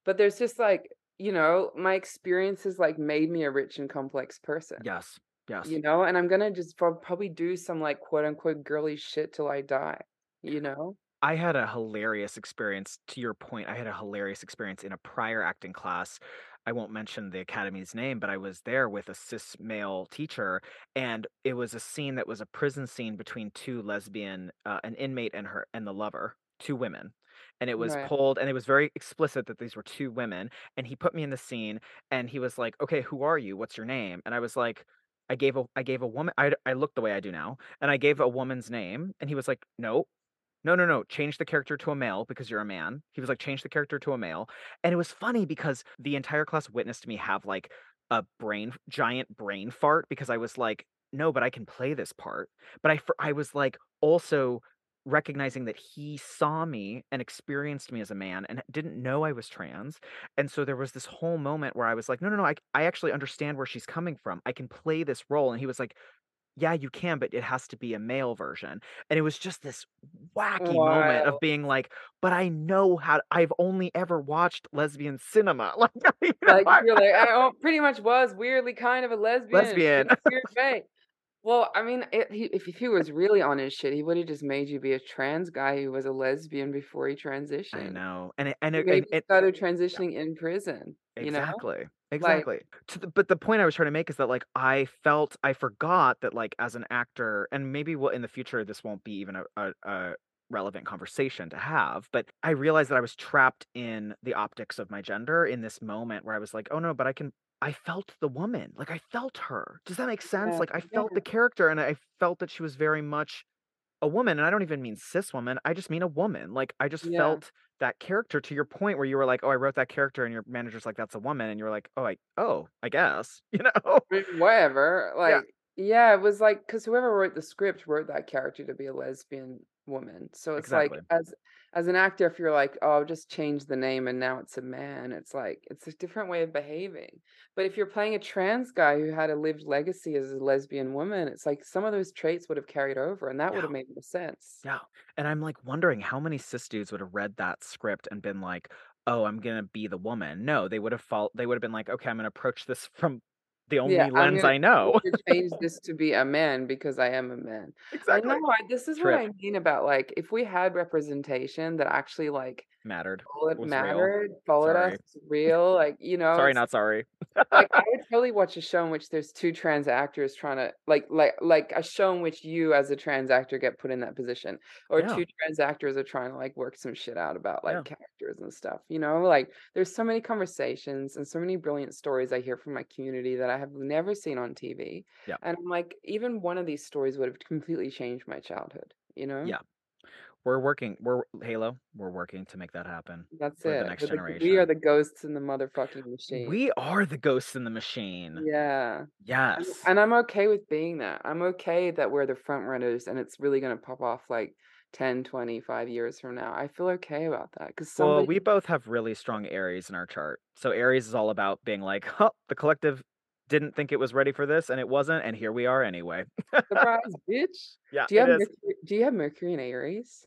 But there's just like, you know, my experiences like made me a rich and complex person, Yes. Yes. you know, and I'm gonna just probably do some like quote unquote girly shit till I die, you know? I had a hilarious experience to your point, I had a hilarious experience in a prior acting class. I won't mention the academy's name, but I was there with a cis male teacher, and it was a scene that was a prison scene between 2 lesbian uh, an inmate and her and the lover, 2 women. And it was Right. pulled and it was very explicit that these were 2 women, and he put me in the scene, and he was like, "Okay, who are you? What's your name?" And I was like I gave a I gave a woman I I look the way I do now, and I gave a woman's name, and he was like, "No, no, no, no, change the character to a male because you're a man. He was like, change the character to a male. And it was funny because the entire class witnessed me have like a brain giant brain fart because I was like, no, but I can play this part. But I I was like also recognizing that he saw me and experienced me as a man and didn't know I was trans. And so there was this whole moment where I was like, no, no, no, I I actually understand where she's coming from. I can play this role. And he was like, yeah, you can, but it has to be a male version. And it was just this wacky moment of being like, "But I know how I've only ever watched lesbian cinema." (laughs) Like, you know, Like, I you're like, I (laughs) pretty much was weirdly kind of a lesbian lesbian. weird (laughs) way. Well, I mean, it he if if he was really on his shit, he would've just made you be a trans guy who was a lesbian before he transitioned. I know. And it and it and you it started yeah. transitioning in prison, you know? Exactly. Like To the but the point I was trying to make is that, like, I felt I forgot that, like, as an actor and maybe we'll in the future, this won't be even a a a relevant conversation to have, but I realized that I was trapped in the optics of my gender in this moment where I was like, "Oh, no, but I can" I felt the woman, like, I felt her. Does that make sense? Yeah, Like, I felt yeah, the character, and I felt that she was very much a woman, and I don't even mean cis woman, I just mean a woman. Like, I just yeah. felt that character to your point where you were like, "Oh, I wrote that character," and your manager's like, "That's a woman," and you're like, "Oh, I oh, I guess," (laughs) you know? Whatever, like yeah, it was like because whoever wrote the script wrote that character to be a lesbian woman, so it's like, as as an actor, if you're like, "Oh, I'll just change the name and now it's a man," it's like, it's a different way of behaving, but if you're playing a trans guy who had a lived legacy as a lesbian woman, it's like some of those traits would have carried over, and that would have made more sense. yeah, and I'm, like, wondering how many cis dudes would have read that script and been like, "Oh, I'm gonna be the woman." No, they would have fall they would have been like, "Okay, I'm gonna approach this (laughs) from the only I'm lens gonna I know." change (laughs) this to be a man because I am a man. Exactly. I know, I this is what I mean about, like, if we had representation that actually, like, mattered, it mattered, followed us, real, like, you (laughs) know, Sorry, not sorry. like, I would (laughs) totally watch a show in which there's 2 trans actors trying to like like like a show in which you as a trans actor get put in that position, or Yeah, 2 trans actors are trying to, like, work some shit out about, yeah, like, characters and stuff, you know? Like, there's so many conversations and so many brilliant stories I hear from my community that I have never seen on TV, yeah, and I'm like, even one of these stories would have completely changed my childhood, you know? yeah. We're working we're Halo, we're working to make that happen That's for the next the we are the ghosts in the motherfucking machine. We are the ghosts in the machine. Yeah. Yes. and I'm okay with being that. I'm okay that we're the front runners and it's really gonna pop off like 10, 25 years from now. I feel okay about that because Well, we both have really strong Aries in our chart. So Aries is all about being like, "Huh, the collective didn't think it was ready for this, and it wasn't, and here we are anyway." surprise, bitch. (laughs) Yeah, Do you have. Mercury do you have Mercury in Aries?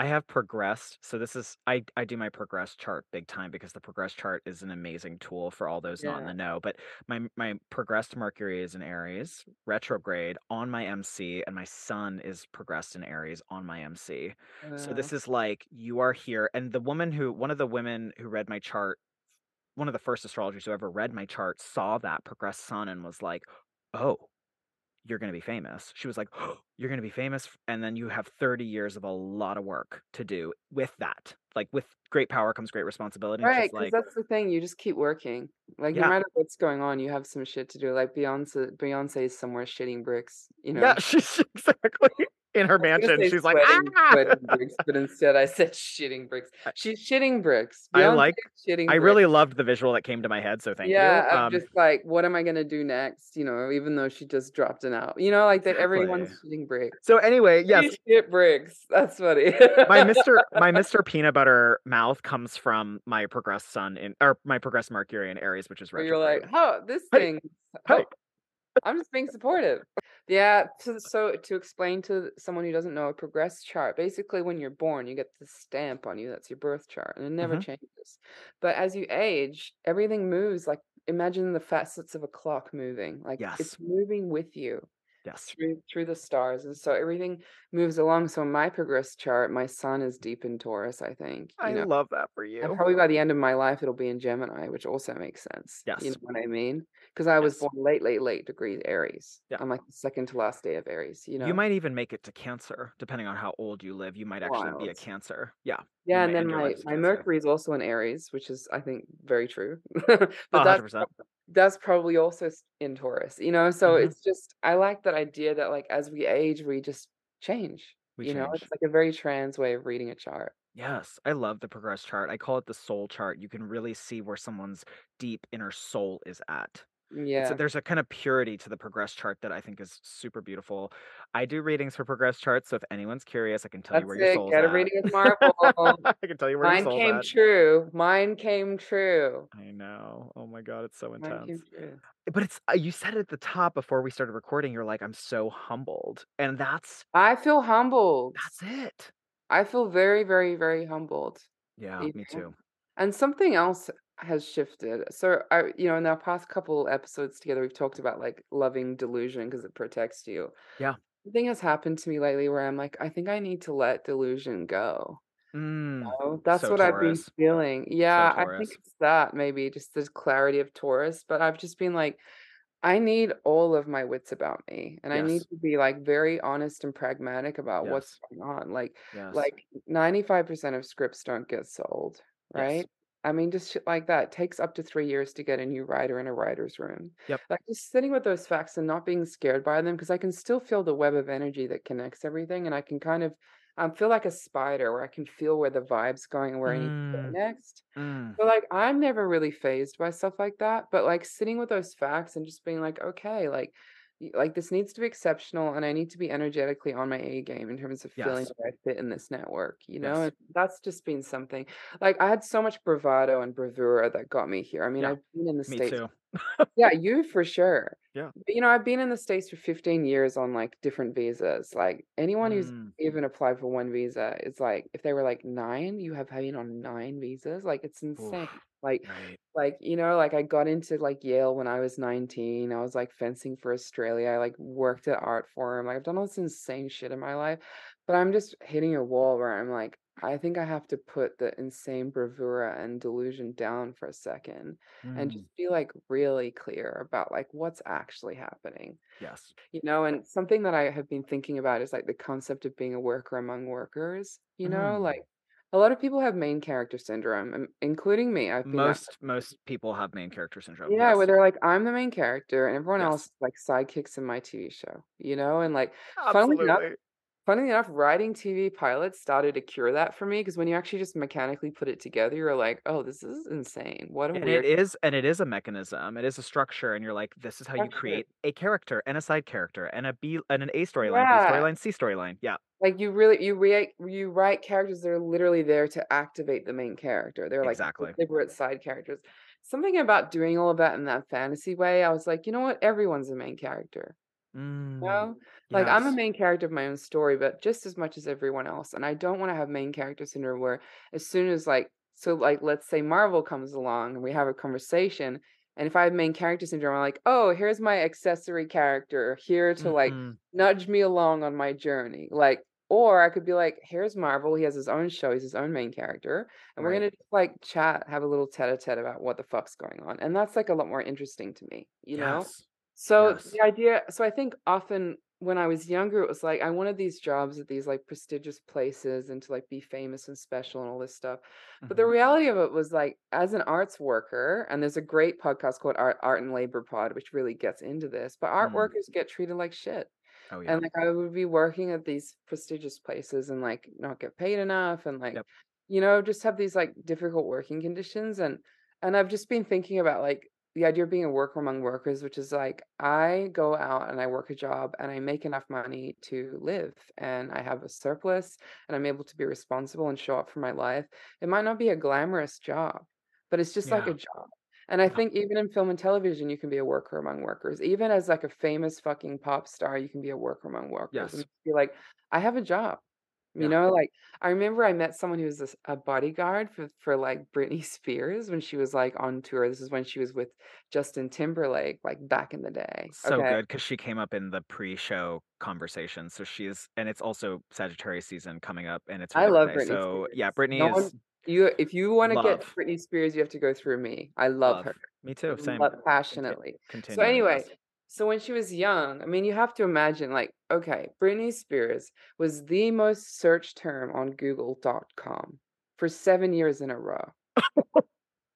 I have progressed. So this is I I do my progress chart big time because the progress chart is an amazing tool for all those not in Yeah. the know. But my my progressed Mercury is in Aries, retrograde on my MC, and my sun is progressed in Aries on my MC. So Uh, this is like you are here. And the woman who one of the women who read my chart, one of the first astrologers who ever read my chart, saw that progressed sun and was like, Oh, you're gonna be famous. She was like, oh, "You're gonna be famous, and then you have 30 years of a lot of work to do with that. Like, with great power comes great responsibility," right, because like, that's the thing, you just keep working. Like, no matter what's going on, you have some shit to do. Like Beyonce Beyonce is somewhere shitting bricks, you yeah," know? (laughs) she's exactly in her I mansion, she's like, "Ah!" sweating bricks, but instead I said shitting bricks. I She's shitting bricks. I Beyonce like is I shitting bricks. really loved the visual that came to my head, so thank you. Yeah, I'm Um, just like, what am I gonna do next? You know, even though she just dropped an out. You know, like that exactly. everyone's shitting bricks. So anyway, yes, She shit bricks. That's funny. my Mr. (laughs) my Mr. Peanutbutter mouth comes from my progressed sun in or my progressed Mercury in Aries, which is Where you're like, "Oh, this Hey, thing hey. oh, I'm just being supportive." Yeah, to so to explain to someone who doesn't know a progress chart, basically when you're born, you get this stamp on you, that's your birth chart, and it never Mhm. changes. But as you age, everything moves like imagine the facets of a clock moving, like it's moving with you Yes. through through the stars, and so everything moves along. So my progress chart, my sun is deep in Taurus, I think, you I know. love that for you And probably by the end of my life, it'll be in Gemini, which also makes sense. Yes you know what I mean? Because I was born late, late, late degree Aries. Yeah. I'm like the second to last day of Aries, you know You might even make it to Cancer, depending on how old you live. You might actually be a Cancer. Yeah. Yeah, and then end your life my my Mercury is also in Aries, which is I think very true. Oh, (laughs) But that's 100%. That's probably also in Taurus, you know? So Mhm. it's just I like that idea that like as we age, we just change. We You know, change. it's like a very trans way of reading a chart. Yes, I love the progress chart. I call it the soul chart. You can really see where someone's deep inner soul is at. It's a Yeah. there's a kind of purity to the progress chart that I think is super beautiful. I do readings for progress charts, so if anyone's curious, I can tell you That's where your it, soul's get a at. reading with (laughs) Marvel. I can tell you where your Mine soul's came at. true. Mine came true. I know. Oh my god, it's so intense. But it's uh, you said it at the top before we started recording, you're like, "I'm so humbled," and that's I feel humbled. that's it. I feel very, very, very humbled, Yeah, you me too. And something else has shifted. So I you know, in our past couple episodes together, we've talked about, like, loving delusion because it protects you. Yeah. Something has happened to me lately where I'm like, I think I need to let delusion go. Mm. Oh, that's So what I've been Taurus. feeling. So Yeah, I think it's that maybe just the clarity of Taurus, but I've just been like, I need all of my wits about me, and I need to be, like, very honest and pragmatic about what's going on. Like Yes. like 95% of scripts don't get sold, Yes. right? I mean, just shit like that. Takes up to 3 years to get a new writer in a writer's room. Yep. Like, just sitting with those facts and not being scared by them because I can still feel the web of energy that connects everything, and I can kind of um, feel like a spider where I can feel where the vibe's going and where I need to go Mm. next. Mm. So, like, I'm never really phased by stuff like that, but, like, sitting with those facts and just being like, "Okay, like like, this needs to be exceptional, and I need to be energetically on my A game in terms of feeling Yes. that I fit in this network," you know? Yes. That's just been something like, I had so much bravado and bravura that got me here. I mean, Yeah. I've been in the Me States too. Yeah, you for sure. Yeah. But, you know, I've been in the States for 15 years on, like, different visas. Like, anyone who's Mm. even applied for 1 visa is like if they were like, "9? You have been on 9 visas?" Like, it's insane. Oof. Like Right. like, you know, like, I got into, like, Yale when I was 19. I was, like, fencing for Australia. I, like, worked at Artforum. Like, I've done all this insane shit in my life, but I'm just hitting a wall where I'm like, I think I have to put the insane bravura and delusion down for a second and just Mm. be, like, really clear about, like, what's actually happening. Yes. You know, and something that I have been thinking about is, like, the concept of being a worker among workers, you know? Mm. Like, a lot of people have main character syndrome, including me. I've Most most people have main character syndrome. Yeah, where they're like, "I'm the main character, and everyone else Yes. is like sidekicks in my TV show," you know? And, like, funnily enough Funnily enough, writing TV pilots started to cure that for me because when you actually just mechanically put it together, you're like, "Oh, this is insane. What a And it weird" is and it is a mechanism. It is a structure, and you're like, "This is how you Structure. create a character, and a side character, and a B and an A storyline, B Yeah. storyline, C storyline." Yeah. Like, you really you reate you write characters that are literally there to activate the main character. They're, like, Exactly. deliberate side characters. Something about doing all of that in that fantasy way, I was like, "You know what? Everyone's a main character." Mm. You know? Like, I'm a Yes. main character of my own story, but just as much as everyone else, and I don't wanna have main character syndrome where as soon as, like so, like, let's say Marvel comes along and we have a conversation, and if I have main character syndrome, I'm like, "Oh, here's my accessory character here to, like, Mhm. nudge me along on my journey." Like or I could be like, "Here's Marvel, he has his own show, he's his own main character, and we're Right. gonna just, like, chat, have a little tete-a-tete about what the fuck's going on," and that's, like, a lot more interesting to me, you know? So, Yes. the idea so I think often when I was younger, it was like I wanted these jobs at these, like, prestigious places and to, like, be famous and special and all this stuff. But the Mhm. reality of it was, like, as an arts worker and there's a great podcast called Art Art and Labor Pod, which really gets into this, but art Mm. workers get treated like shit. Oh, yeah. And, like, I would be working at these prestigious places and, like, not get paid enough and, like, Yep. you know, just have these, like, difficult working conditions, and and I've just been thinking about, like, the idea of being a worker among workers, which is, like, I go out and I work a job and I make enough money to live, and I have a surplus, and I'm able to be responsible and show up for my life. It might not be a glamorous job, but it's just like a job. And I Yeah. think even in film and television, you can be a worker among workers. Even as, like, a famous fucking pop star, you can be a worker among workers and Yes. be like, "I have a job." You Yeah. know? Like, I remember I met someone who was a bodyguard for for, like, Britney (laughs) Spears when she was, like, on tour. This is when she was with Justin Timberlake, like, back in the day, So okay? good 'cause she came up in the pre-show conversation, so she is and it's also Sagittarius season coming up, and it's her I love birthday, Britney so, yeah, Spears. Britney No one is you if you wanna get to love. Britney Spears, you have to go through me. I love her. Love. Me too, same. Love Conti passionately. So, continuing, anyway, so when she was young, I mean, you have to imagine, like, okay, Britney Spears was the most searched term on Google.com for 7 years in a row.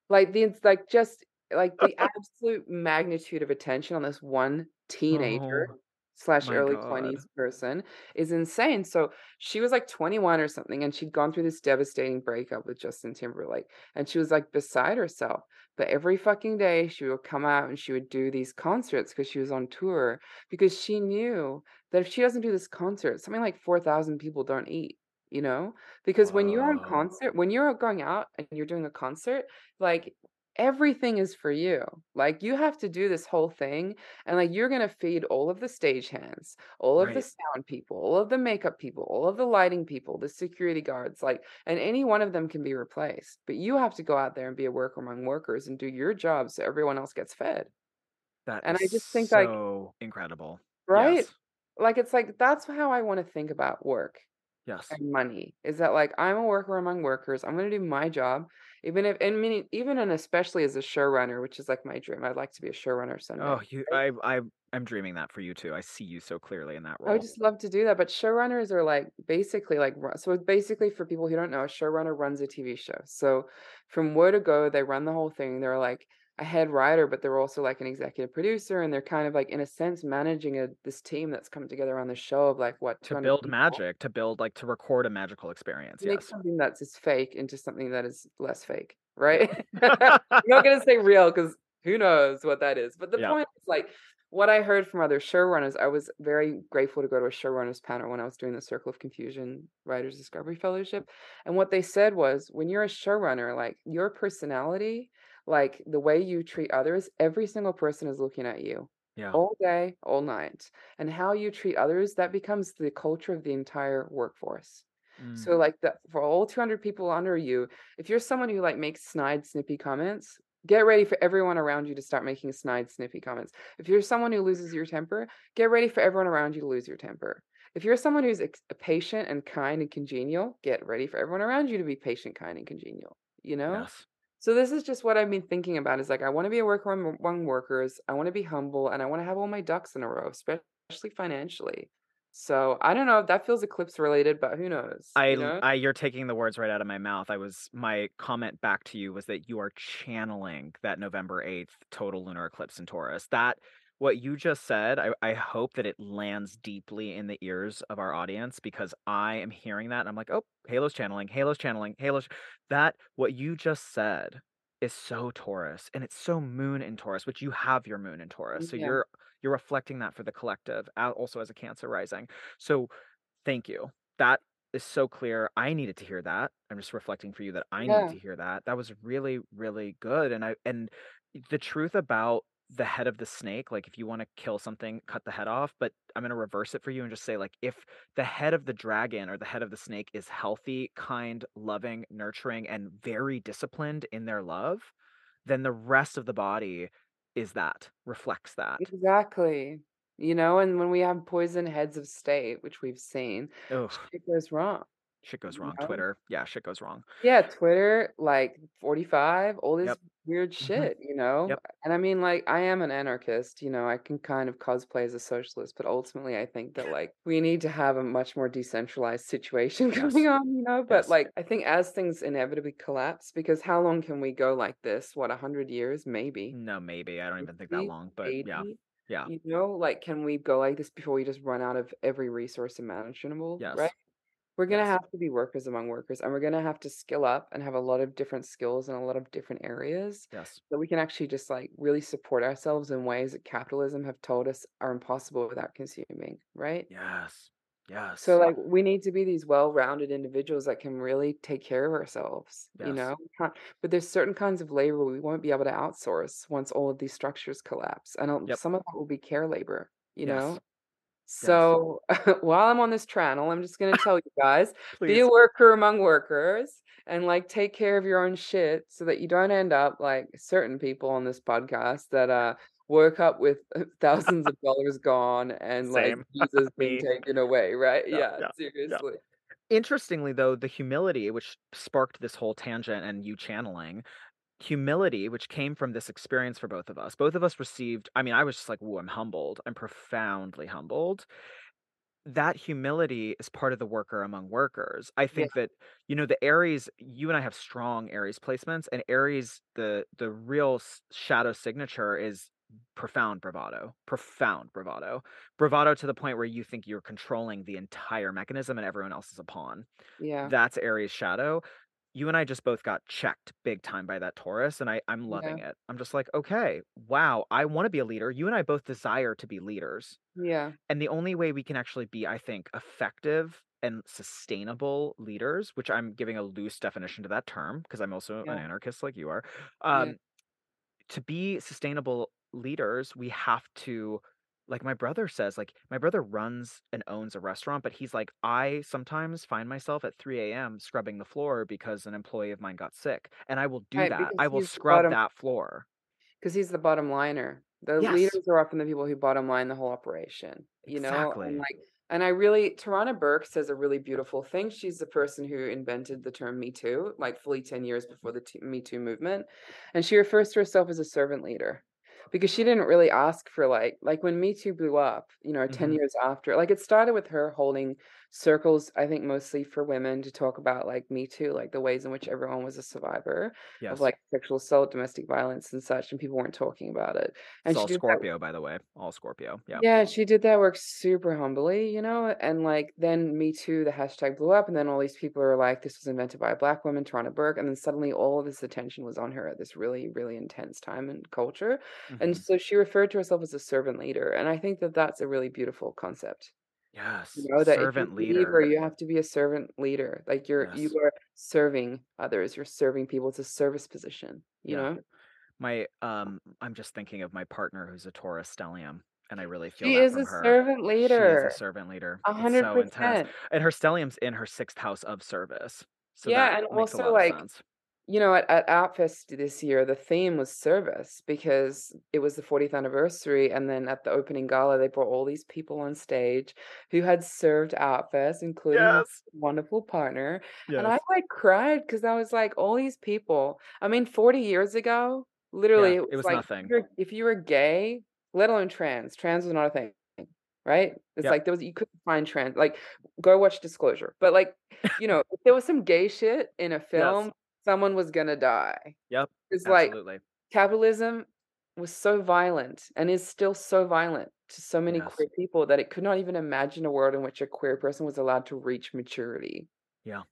Like, the like, just like, the (laughs) absolute magnitude of attention on this one teenager Oh. slash early 20s person is insane. So she was like 21 or something, and she'd gone through this devastating breakup with Justin Timberlake, and she was like beside herself. But every fucking day she would come out and she would do these concerts because she was on tour because she knew that if she doesn't do this concert, something like 4,000 people don't eat, you know? Because when you're on concert, when you're going out and you're doing a concert, like everything is for you. Like you have to do this whole thing and like you're going to feed all of the stagehands, all of the sound people, all of the makeup people, all of the lighting people, the security guards, like and any one of them can be replaced. But you have to go out there and be a worker among workers and do your job so everyone else gets fed. That And is I just think like so incredible. right? Yes. Like it's like that's how I want to think about work Yes. and money is that like I'm a worker among workers. I'm gonna do my job, even if and meaning even and especially as a showrunner, which is like my dream. I'd like to be a showrunner Oh, someday. you? I I I'm dreaming that for you too. I see you so clearly in that role. I would just love to do that, but showrunners are like basically like so basically for people who don't know, a showrunner runs a TV show. So from where to go, they run the whole thing. They're like a head writer, but they're also like an executive producer, and they're kind of like in a sense managing a this team that's come together on the show of like what To build people. magic, to build like to record a magical experience. make Yes. something that's as fake into something that is less fake, right? I'm (laughs) not gonna say real because who knows what that is. But the Yep. point is like what I heard from other showrunners, I was very grateful to go to a showrunners panel when I was doing the Circle of Confusion Writers Discovery Fellowship. And what they said was when you're a showrunner, like your personality, like the way you treat others, every single person is looking at you Yeah. all day, all night. And how you treat others, that becomes the culture of the entire workforce. Mm. So like that for all 200 people under you, if you're someone who like makes snide, snippy comments, get ready for everyone around you to start making snide, snippy comments. If you're someone who loses your temper, get ready for everyone around you to lose your temper. If you're someone who's patient and kind and congenial, get ready for everyone around you to be patient, kind, and congenial. You know? Yes. So this is just what I've been thinking about is like I want to be a worker among workers. I want to be humble and I want to have all my ducks in a row, especially financially. So I don't know if that feels eclipse related, but who knows, I you know? I you're taking the words right out of my mouth. I was my comment back to you was that you are channeling that November 8th total lunar eclipse in Taurus. That what you just said, I, I hope that it lands deeply in the ears of our audience because I am hearing that and I'm like, oh, Halo's channeling, Halo's channeling, Halo's that what you just said is so Taurus and it's so moon in Taurus, which you have your moon in Taurus. So Yeah. you're you're reflecting that for the collective, also as a Cancer rising. So thank you. That is so clear. I needed to hear that. I'm just reflecting for you that I needed Yeah. to hear that. That was really, really good. And I and the truth about the head of the snake, like if you want to kill something, cut the head off. But I'm gonna reverse it for you and just say, like, if the head of the dragon or the head of the snake is healthy, kind, loving, nurturing, and very disciplined in their love, then the rest of the body is that, reflects that. Exactly. You know, and when we have poison heads of state, which we've seen, Ugh, shit goes wrong. shit goes You wrong. know? Twitter. Yeah, shit goes wrong. Yeah, Twitter, like 45, oldest Yep. Weird Mhm. shit, you know? Yep. And I mean, like, I am an anarchist, you know, I can kind of cosplay as a socialist, but ultimately I think that like we need to have a much more decentralized situation (laughs) going on, you know? But Yes. like I think as things inevitably collapse, because how long can we go like this? What, 100 years? Maybe. No, maybe. I don't even think that 50, long, but yeah. 80? Yeah. You know, like, can we go like this before we just run out of every resource imaginable, right? Yes. We're gonna Yes. have to be workers among workers, and we're gonna have to skill up and have a lot of different skills in a lot of different areas Yes. so we can actually just like really support ourselves in ways that capitalism have told us are impossible without consuming, right? Yes. Yes. So like we need to be these well-rounded individuals that can really take care of ourselves, you Yes. know? We can't- But there's certain kinds of labor we won't be able to outsource once all of these structures collapse. And um, Yep. some of that will be care labor, you know? Yes. So (laughs) while I'm on this channel, I'm just gonna (laughs) (laughs) tell you guys, be a worker among workers and like take care of your own shit so that you don't end up like certain people on this podcast that uh woke up with thousands of dollars gone and like Same. Jesus being taken away, right? Yeah. Yeah, Yeah. Yeah. seriously. Interestingly, though, the humility which sparked this whole tangent and you channeling, humility which came from this experience for both of us. Both of us received, I mean, I was just like, "Ooh, I'm humbled. I'm profoundly humbled." That humility is part of the worker among workers. I Yeah. think that, you know, the Aries, you and I have strong Aries placements, and Aries, the the real shadow signature is profound bravado, profound bravado, bravado to the point where you think you're controlling the entire mechanism and everyone else is a pawn. Yeah. That's Aries shadow. You and I just both got checked big time by that Taurus, and I, I'm loving Yeah. it. I'm just like, okay, wow, I want to be a leader. You and I both desire to be leaders. Yeah. And the only way we can actually be, I think, effective and sustainable leaders, which I'm giving a loose definition to that term because I'm also an Yeah. anarchist like you are. Yeah. Um, to be sustainable leaders, we have to, like my brother says, like my brother runs and owns a restaurant, but he's like, I sometimes find myself at 3 a.m. scrubbing the floor because an employee of mine got sick. And I will do Right, that. I will scrub bottom that floor. because he's the bottom liner. The Yes, leaders are often the people who bottom line the whole operation, you know? And exactly. like and I really Tarana Burke says a really beautiful thing. She's the person who invented the term Me Too, like fully 10 years before the t- Me Too movement. And she refers to herself as a servant leader because she didn't really ask for like like when Me Too blew up, you know, 10 hmm years after. Like it started with her holding circles, I think mostly for women to talk about like Me Too, like the ways in which everyone was a survivor of like sexual assault, domestic violence and such, and people weren't talking about it. It's And she all did that Scorpio, by the way. All Scorpio. Yeah. yeah, she did that work super humbly, you know, and like then Me Too, the hashtag blew up, and then all these people are like, this was invented by a black woman, Tarana Burke, and then suddenly all of this attention was on her at this really, really intense time in culture, and hmm so she referred to herself as a servant leader, and I think that that's a really beautiful concept. You Yes. know that if you Servant leader. you have to be a servant leader, like you're you are serving others, you're serving people. It's a service position, you Yeah. know. My um I'm just thinking of my partner who's a Taurus stellium, and I really feel She that is from a her. servant She is a leader, servant leader. a hundred so percent. And her stellium's in her sixth house of service. So that Yeah, and also like sense. You know, at, at Outfest this year, the theme was service because it was the 40th anniversary. And then at the opening gala, they brought all these people on stage who had served Outfest, including Yes. wonderful partner. And I Yes. like cried because I was like, all these people. I mean, 40 years ago, literally, Yeah. it It was was like if nothing. you're, if you were gay, let alone trans, trans was not a thing, right? It's Yep. like there was you couldn't find trans. Like, go watch Disclosure. But like, you know, there was some gay shit in a Yes. Someone was gonna die. Yep. It's like Absolutely. capitalism was so violent and is still so violent to so many Yes. queer people that it could not even imagine a world in which a queer person was allowed to reach maturity. Yeah.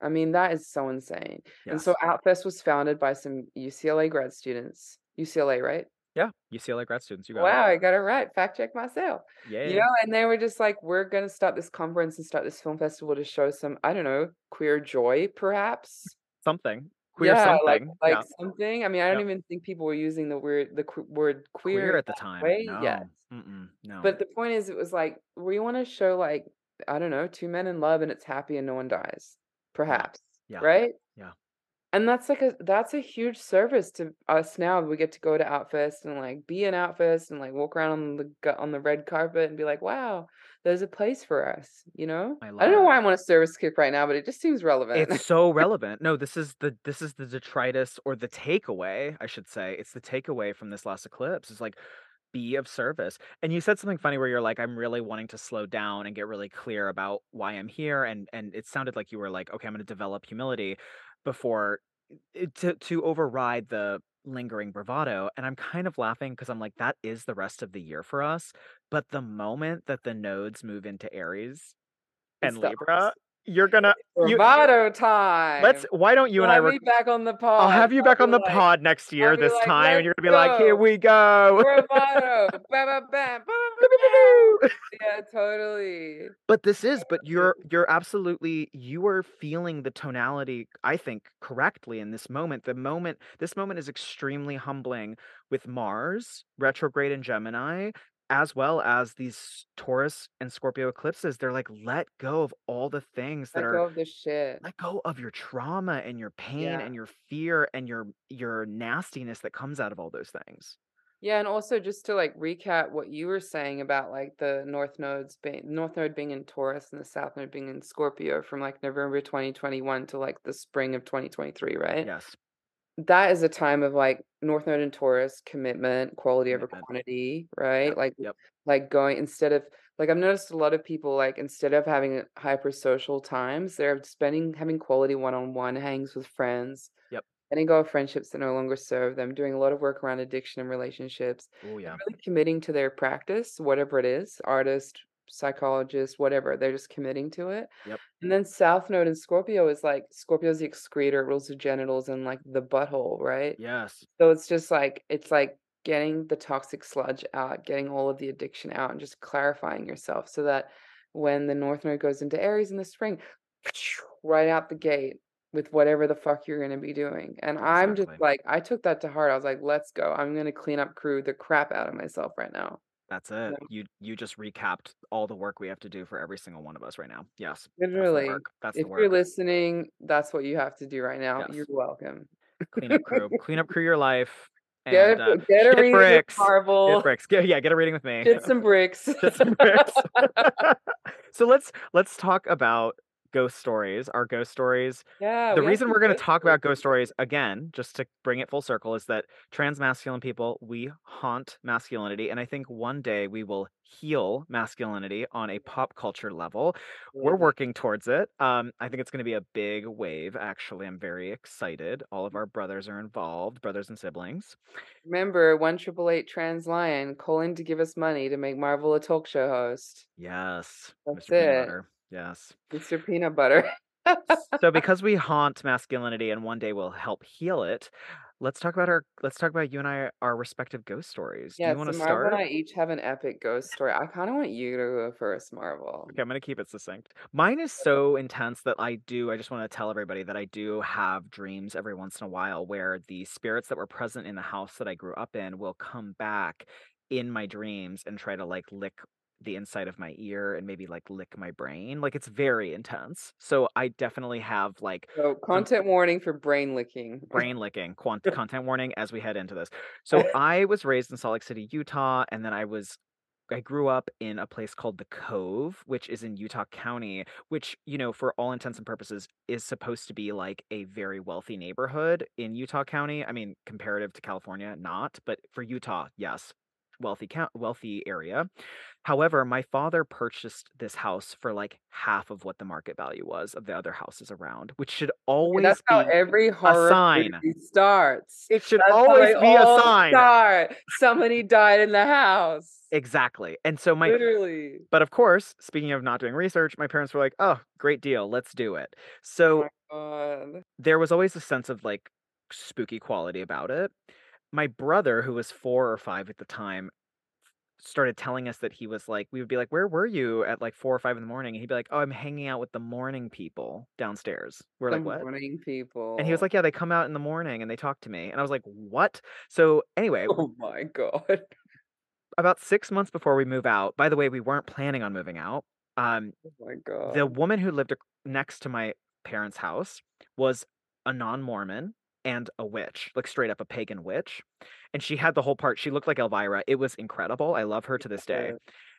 I mean, that is so insane. And so Yes. Outfest was founded by some UCLA grad students. UCLA, right? Yeah. UCLA grad students, you got it. Wow, I got it right. Fact check myself. Yeah. You know, and they were just like, we're gonna start this conference and start this film festival to show some, I don't know, queer joy, perhaps. Something. Queer Yeah, like something. like Yeah. something. I mean, I don't Yep. even think people were using the word the qu- word Queer queer at the time. way. No. Mm-mm. No. But the point is, it was like we want to show like I don't know, two men in love and it's happy and no one dies, perhaps, Yeah. right? Yeah. And that's like a that's a huge service to us now. We get to go to Outfest and like be in Outfest and like walk around on the on the red carpet and be like, wow, there's a place for us, you know? I I don't know why I'm on a service kick right now, but it just seems relevant. It's so relevant. No, this is the this is the detritus or the takeaway, I should say. It's the takeaway from this last eclipse. It's like be of service. And you said something funny where you're like, I'm really wanting to slow down and get really clear about why I'm here. And and it sounded like you were like, okay, I'm gonna develop humility before Eh, to to override the lingering bravado. And I'm kind of laughing because I'm like, that is the rest of the year for us. But the moment that the nodes move into Aries and Libra. You're gonna you Bravado let's why don't you You'll and I rec- back on the pod. I'll have you I'll back on the like, pod next year this like, time, and you're gonna be like, here we go. Bravado. Bam, bam, bam. (laughs) Yeah, totally. but this is, but you're you're absolutely you are feeling the tonality, I think, correctly in this moment. The moment this moment is extremely humbling with Mars retrograde in Gemini, as well as these Taurus and Scorpio eclipses. They're like, let go of all the things that Let are go of the shit. let go of your trauma and your pain Yeah. and your fear and your your nastiness that comes out of all those things. Yeah, and also just to like recap what you were saying about like the North nodes being North node being in Taurus and the South node being in Scorpio from like November 2021 to like the spring of 2023, right? Yes. That is a time of like North node in Taurus, commitment, quality over quantity, right? Yep. Like Yep. like going instead of like I've noticed a lot of people like instead of having hyper social times, they're spending having quality one-on-one hangs with friends Yep. letting go of friendships that no longer serve them, doing a lot of work around addiction and relationships, Oh yeah. really committing to their practice, whatever it is, artist, psychologist, whatever. They're just committing to it. Yep. And then South Node in Scorpio is like Scorpio's the excretor, rules the genitals and like the butthole, right? Yes. So it's just like it's like getting the toxic sludge out, getting all of the addiction out, and just clarifying yourself so that when the North Node goes into Aries in the spring, (sniffs) right out the gate with whatever the fuck you're gonna be doing. And I'm just like, I took that to heart. I was like, let's go. I'm gonna clean up crew the crap out of myself right now. That's it. Yeah. You you just recapped all the work we have to do for every single one of us right now. Yes. Literally. That's the work. That's If the you're listening, that's what you have to do right now. Yes. You're welcome. Clean up crew. Clean up crew your life. Get And a, uh, get a get reading with. Marvel. Get bricks. Get, yeah, get a reading with me. Get some bricks. Get some bricks. (laughs) so let's let's talk about ghost stories. Our ghost stories. yeah. the we reason we're going to talk about ghost stories again, just to bring it full circle, is that trans masculine people we haunt masculinity, and I think one day we will heal masculinity on a pop culture level. We're working towards it. Um, I think it's going to be a big wave. Actually, I'm very excited. All of our brothers are involved, brothers and siblings. Remember, one triple eight trans lion calling to give us money to make Marvel a talk show host. Yes, That's Mr. It. Yes. It's your Peanutbutter. so (laughs) because we haunt masculinity and one day we'll help heal it let's talk about our let's talk about you and i our respective ghost stories do yeah, you want so to Marvel and I each have an epic ghost story. I kind of want you to go first, Marvel. okay i'm going to keep it succinct mine is so intense that i do i just want to tell everybody that i do have dreams every once in a while where the spirits that were present in the house that i grew up in will come back in my dreams and try to like lick the inside of my ear and maybe like lick my brain like it's very intense so i definitely have like So, content warning for brain licking. (laughs) brain licking quant- (laughs) content warning as we head into this so (laughs) i was raised in salt lake city utah and then i was i grew up in a place called the cove which is in utah county which you know for all intents and purposes is supposed to be like a very wealthy neighborhood in utah county i mean comparative to california not but for utah yes wealthy count wealthy area However, my father purchased this house for like half of what the market value was of the other houses around, which should always that's how be every a horror sign. starts. It should That's always be a sign. start. Somebody died in the house. Exactly. And so my Literally. but of course, speaking of not doing research, my parents were like, "Oh, great deal. Let's do it." Oh So god. there was always a sense of like spooky quality about it. My brother, who was 4 or 5 at the time, started telling us that he was like we would be like, "Where were you at like 4 or 5 in the morning?" And he'd be like, "Oh, I'm hanging out with the morning people downstairs." We're The like, "What?" morning people. And he was like, "Yeah, they come out in the morning and they talk to me." And I was like, "What?" So anyway, Oh my god. about 6 months before we move out. By the way, we weren't planning on moving out. Um Oh my God. the woman who lived next to my parents' house was a non-Mormon and a witch, like straight up a pagan witch. And she had the whole part. She looked like Elvira. It was incredible. I love her to this day.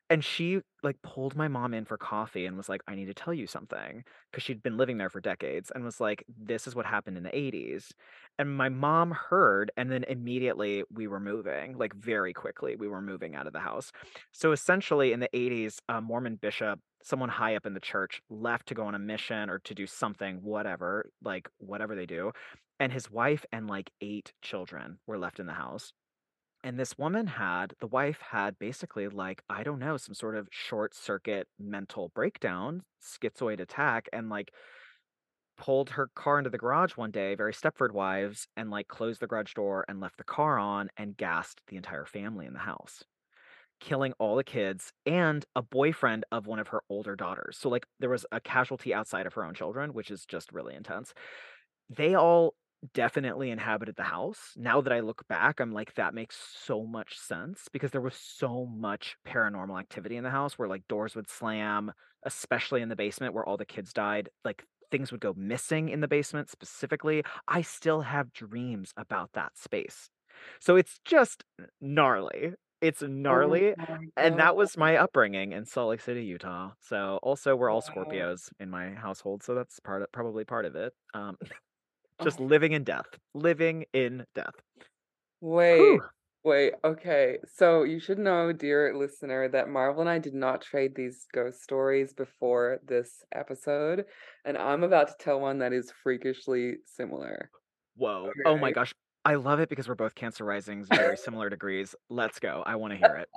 And she like pulled my mom in for coffee and was like, I need to tell you something. Because she'd been living there for decades and was like, this is what happened in the 80s. And my mom heard, and then immediately we were moving, like very quickly, we were moving out of the house. So essentially, in the 80s, a Mormon bishop, someone high up in the church, left to go on a mission or to do something, whatever, like whatever they do. And his wife and like eight children were left in the house. And this woman had, the wife had basically like, I don't know, some sort of short circuit mental breakdown, schizoid attack, and like pulled her car into the garage one day, very Stepford wives, and like closed the garage door and left the car on and gassed the entire family in the house, killing all the kids and a boyfriend of one of her older daughters. So like there was a casualty outside of her own children, which is just really intense. They all definitely inhabited the house. Now that I look back, I'm like, that makes so much sense because there was so much paranormal activity in the house where like doors would slam, especially in the basement where all the kids died. Like things would go missing in the basement specifically. I still have dreams about that space. So it's just gnarly. It's Oh gnarly. my And that was my upbringing in Salt Lake City, Utah. So also we're all Scorpios in my household, so that's part of, probably part of it. Um (laughs) just living in death. Living in death. wait. Whew. Wait, okay. So you should know, dear listener, that Marvel and I did not trade these ghost stories before this episode, and I'm about to tell one that is freakishly similar. Whoa. Oh my gosh. I love it because we're both Cancer risings, very similar (laughs) degrees. Let's go. I wanna hear it.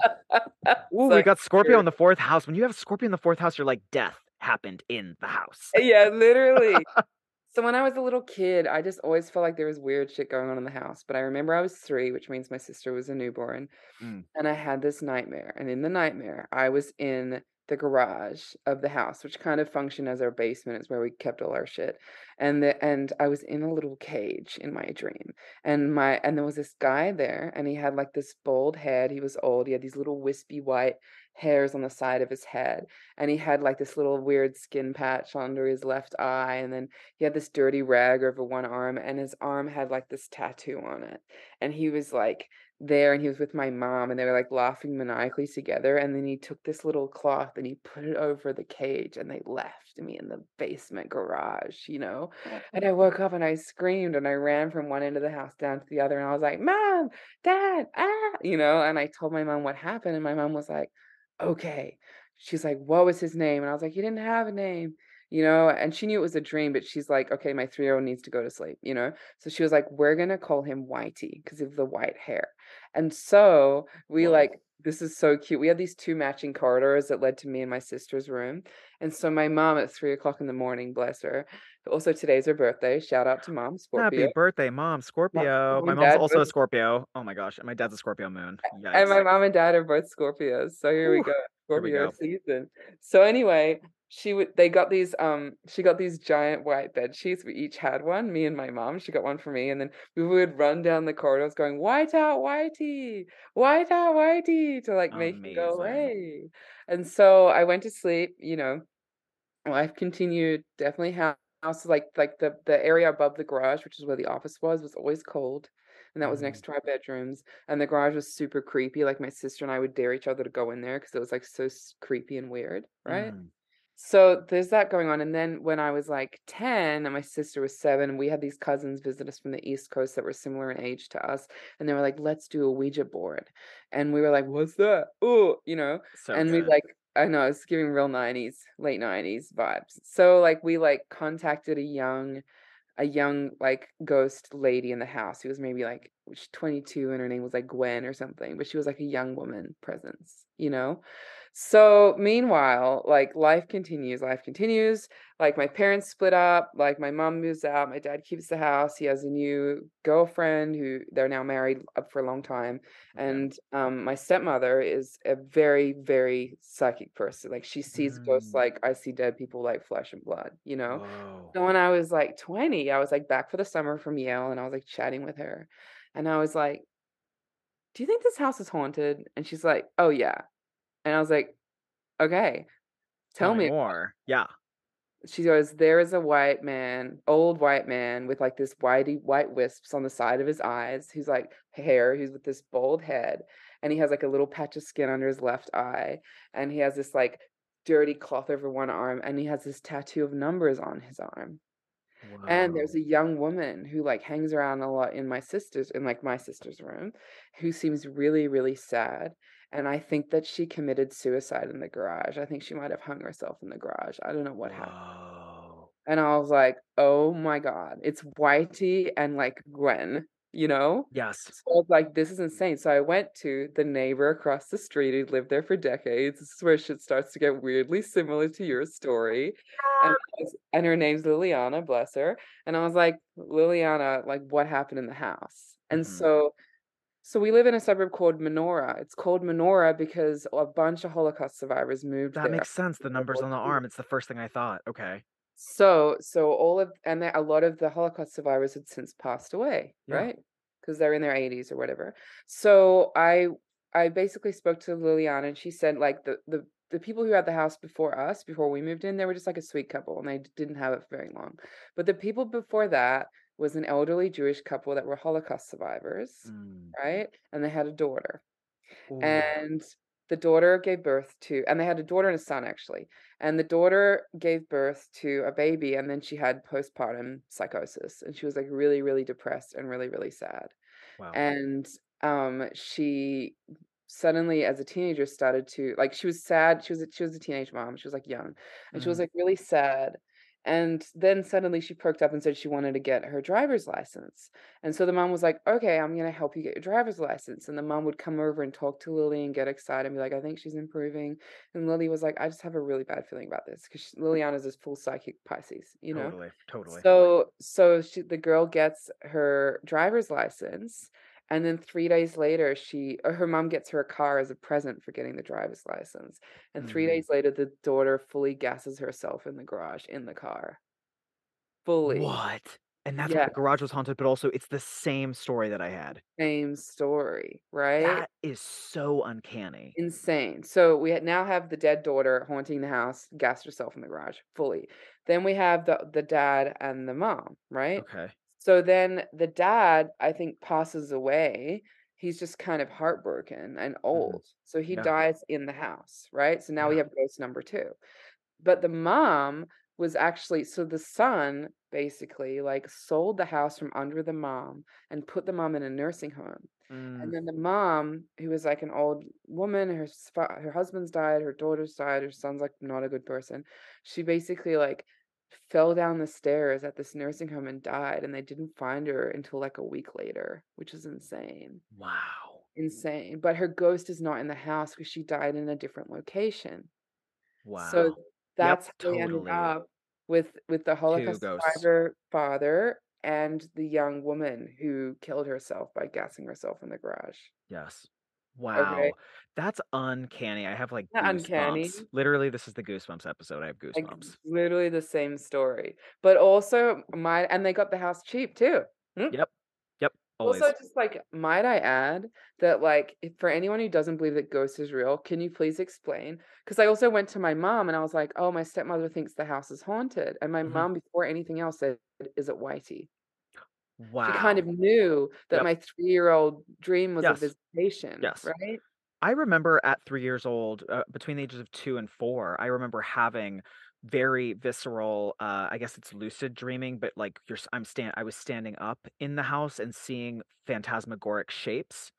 Ooh, So we got Scorpio in the 4th house. When you have Scorpio in the 4th house, you're like, death happened in the house. Yeah, literally. So when I was a little kid, I just always felt like there was weird shit going on in the house, but I remember I was 3, which means my sister was a newborn, Mm. and I had this nightmare, and in the nightmare, I was in the garage of the house, which kind of functioned as our basement, it's where we kept all our shit, and the and I was in a little cage in my dream, and my and there was this guy there, and he had, like, this bald head, he was old, he had these little wispy white hairs on the side of his head, and he had, like, this little weird skin patch under his left eye, and then he had this dirty rag over one arm, and his arm had, like, this tattoo on it, and he was, like, there, and he was with my mom, and they were, like, laughing maniacally together, and then he took this little cloth, and he put it over the cage, and they left me in the basement garage, you know? And I woke up, and I screamed, and I ran from one end of the house down to the other, and I was like, "Mom, Dad, ah!" You know, and I told my mom what happened, and my mom was like, "Okay." She's like, "What was his name?" And I was like, "He didn't have a name." You know, and she knew it was a dream, but she's like, "Okay, my three-year-old needs to go to sleep," you know? So she was like, "We're gonna call him whitey because of the white hair." And so we, Whoa. like this is so cute, we had these 2 matching corridors that led to me and my sister's room, and so my mom at 3 o'clock in the morning, bless her also today's her birthday, shout out to mom, scorpio Happy birthday, mom, Scorpio. mom My mom's also a Scorpio. Oh my gosh, and my dad's a Scorpio moon. A and my mom and dad are both Scorpios, so here we go, Scorpio season. So anyway, she would they got these, um she got these giant white bed sheets, we each had one, me and my mom, she got one for me, and then we would run down the corridors going, "White out, Whitey! White out, Whitey!" to, like, make him go away. And so I went to sleep, you know, life continued, definitely house like like the the area above the garage, which is where the office was, was always cold, and that was Mhm. next to our bedrooms, and the garage was super creepy, like, my sister and I would dare each other to go in there because it was, like, so creepy and weird, right? Mm. So there's that going on, and then when I was, like, 10 and my sister was 7, we had these cousins visit us from the East Coast that were similar in age to us, and they were like, "Let's do a Ouija board." And we were like, "What's that? Oh, you know? So And we, like I know, it's giving real '90s, late '90s vibes. So, like, we, like, contacted a young a young, like, ghost lady in the house who was maybe, like sh 22 and her name was, like, Gwen or something, but she was, like, a young woman presence, you know? So meanwhile, like, life continues, life continues, like, my parents split up, like, my mom moves out, my dad keeps the house, he has a new girlfriend who they're now married up for a long time, and, um, my stepmother is a very, very psychic person, like, she sees ghosts Mm. like I see dead people like flesh and blood, you know? Whoa. So when I was, like, 20, I was, like, back for the summer from Yale, and I was, like, chatting with her, and I was like "Do you think this house is haunted?" And she's like, "Oh, yeah." And I was like, "Okay. Tell Tell me me about it." more. Yeah. She goes, "There is a white man, old white man with, like, this whitey white wisps on the side of his eyes, he's, like hair, he's with this bald head, and he has, like, a little patch of skin under his left eye, and he has this, like, dirty cloth over one arm, and he has this tattoo of numbers on his arm." And there's a young woman who, like, hangs around a lot in my sister's in, like, my sister's room, who seems really, really sad, and I think that she committed suicide in the garage, I think she might have hung herself in the garage, I don't know what happened. And I was like, "Oh my god, it's Whitey and, like, Gwen," you know? Yes. So I was like, "This is insane." So I went to the neighbor across the street who'd lived there for decades, this is where shit starts to get weirdly similar to your story, and was and her name's Liliana, bless her, and I was like, "Liliana, like, what happened in the house?" And Mhm. so so we live in a suburb called Menorah, it's called Menorah because a bunch of Holocaust survivors moved That there makes sense, the numbers on the arm, it's the first thing I thought. Okay. So so all of and a lot of the Holocaust survivors had since passed away, Yeah. right? 'Cause they're in their 80s or whatever. So I I basically spoke to Liliana, and she said, like, the the the people who had the house before us, before we moved in, they were just, like, a sweet couple, and they didn't have it for very long. But the people before that was an elderly Jewish couple that were Holocaust survivors, Mm. right? And they had a daughter. Ooh. And the daughter gave birth to and they had a daughter and a son, actually, and the daughter gave birth to a baby, and then she had postpartum psychosis, and she was, like, really, really depressed and really, really sad. Wow. And, um, she suddenly, as a teenager, started to like, she was sad, she was a she was a teenage mom, she was, like, young, and she was, Mm. like, really sad, And then suddenly she perked up and said she wanted to get her driver's license. And so the mom was like, "Okay, I'm gonna help you get your driver's license." And the mom would come over and talk to Lily and get excited and be like, "I think she's improving." And Lily was like, "I just have a really bad feeling about this because Liliana's this full psychic Pisces, you know." Totally, totally. So so she the girl gets her driver's license and then 3 days later she her mom gets her a car as a present for getting the driver's license. And 3 Mhm. days later the daughter fully gasses herself in the garage in the car. Fully. What? And that's why the garage was haunted, but also it's the same story that I had. Same story, right? That is so uncanny. Insane. So we now have the dead daughter haunting the house, gassed herself in the garage, fully. Then we have the the dad and the mom, right? Okay. So then the dad, I think, passes away. He's just kind of heartbroken and Mhm. old. So he Yeah. dies in the house, right? So now we have ghost number 2. But the mom was actually so the son basically, like, sold the house from under the mom and put the mom in a nursing home. And Mm. then the mom, who was, like, an old woman, her her husband's died, her daughter's died, her son's, like, not a good person. She basically, like, fell down the stairs at this nursing home and died, and they didn't find her until, like, a week later, which is insane. Wow. Insane. But her ghost is not in the house because she died in a different location. Wow. So Yep, that's how we ended totally. up with with the 2 Holocaust survivor father and the young woman who killed herself by gassing herself in the garage. Yes. Okay. Wow. That's uncanny. I have, like, Not uncanny. goosebumps. Literally, this is the goosebumps episode. I have Like, goosebumps. literally the same story. But also might and they got the house cheap too. Hmm? Yep. Yep. Always. Also, just, like, might I add that, like, if for anyone who doesn't believe that ghosts is real, can you please explain? Because I also went to my mom and I was like, "Oh, my stepmother thinks the house is haunted." And my Mhm. mom, before anything else, said, "Is it Whitey?" Wow. She kind of knew that Yep. my three-year-old dream was a visitation, Yes. right? I remember at 3 years old, uh, between the ages of 2 and 4, I remember having very visceral, uh, I guess it's lucid dreaming, but, like, you're I'm stan I was standing up in the house and seeing phantasmagoric shapes.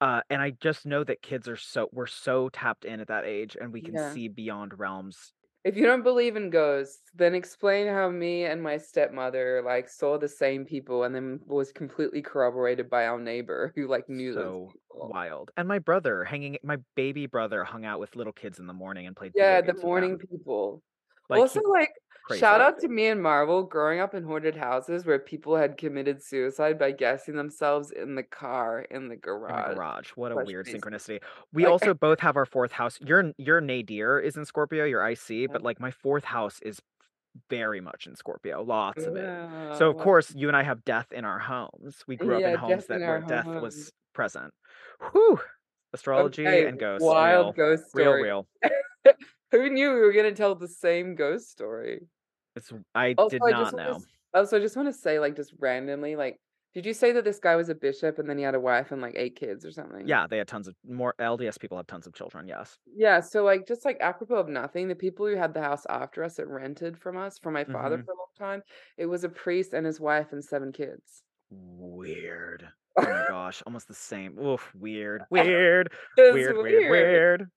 Uh, and I just know that kids are so we're so tapped in at that age, and we can Yeah. see beyond realms. If you don't believe in ghosts, then explain how me and my stepmother, like, saw the same people and then was completely corroborated by our neighbor who, like, knew those So wild. And my brother hanging my baby brother hung out with little kids in the morning and played Yeah, the morning them. people. Like, Also, he like, crazy. shout out to me and Marvel growing up in haunted houses where people had committed suicide by gassing themselves in the car in the In the garage. garage. What a weird synchronicity. We Like also both have our 4th house your your nadir is in Scorpio, your IC, but, like, my 4th house is very much in Scorpio, lots of it. Yeah, So, of course, you and I have death in our homes. We grew up in homes that in where death homes. was present. Whew! Astrology Okay, and ghosts, wild real. ghost Real, story. real. (laughs) Who knew we were gonna tell the same ghost story? It's I Also, did I not know. also, I just wanna say, like, just randomly, like, did you say that this guy was a bishop and then he had a wife and, like, 8 kids or something? Yeah, they had tons of more LDS people have tons of children, yes. Yeah, so, like, just, like, apropos of nothing, the people who had the house after us that rented from us, from my father Mhm. for a long time, it was a priest and his wife and 7 kids. Weird. Oh my (laughs) gosh, almost the same. Oof, weird, (laughs) weird, It's weird, weird, weird. weird.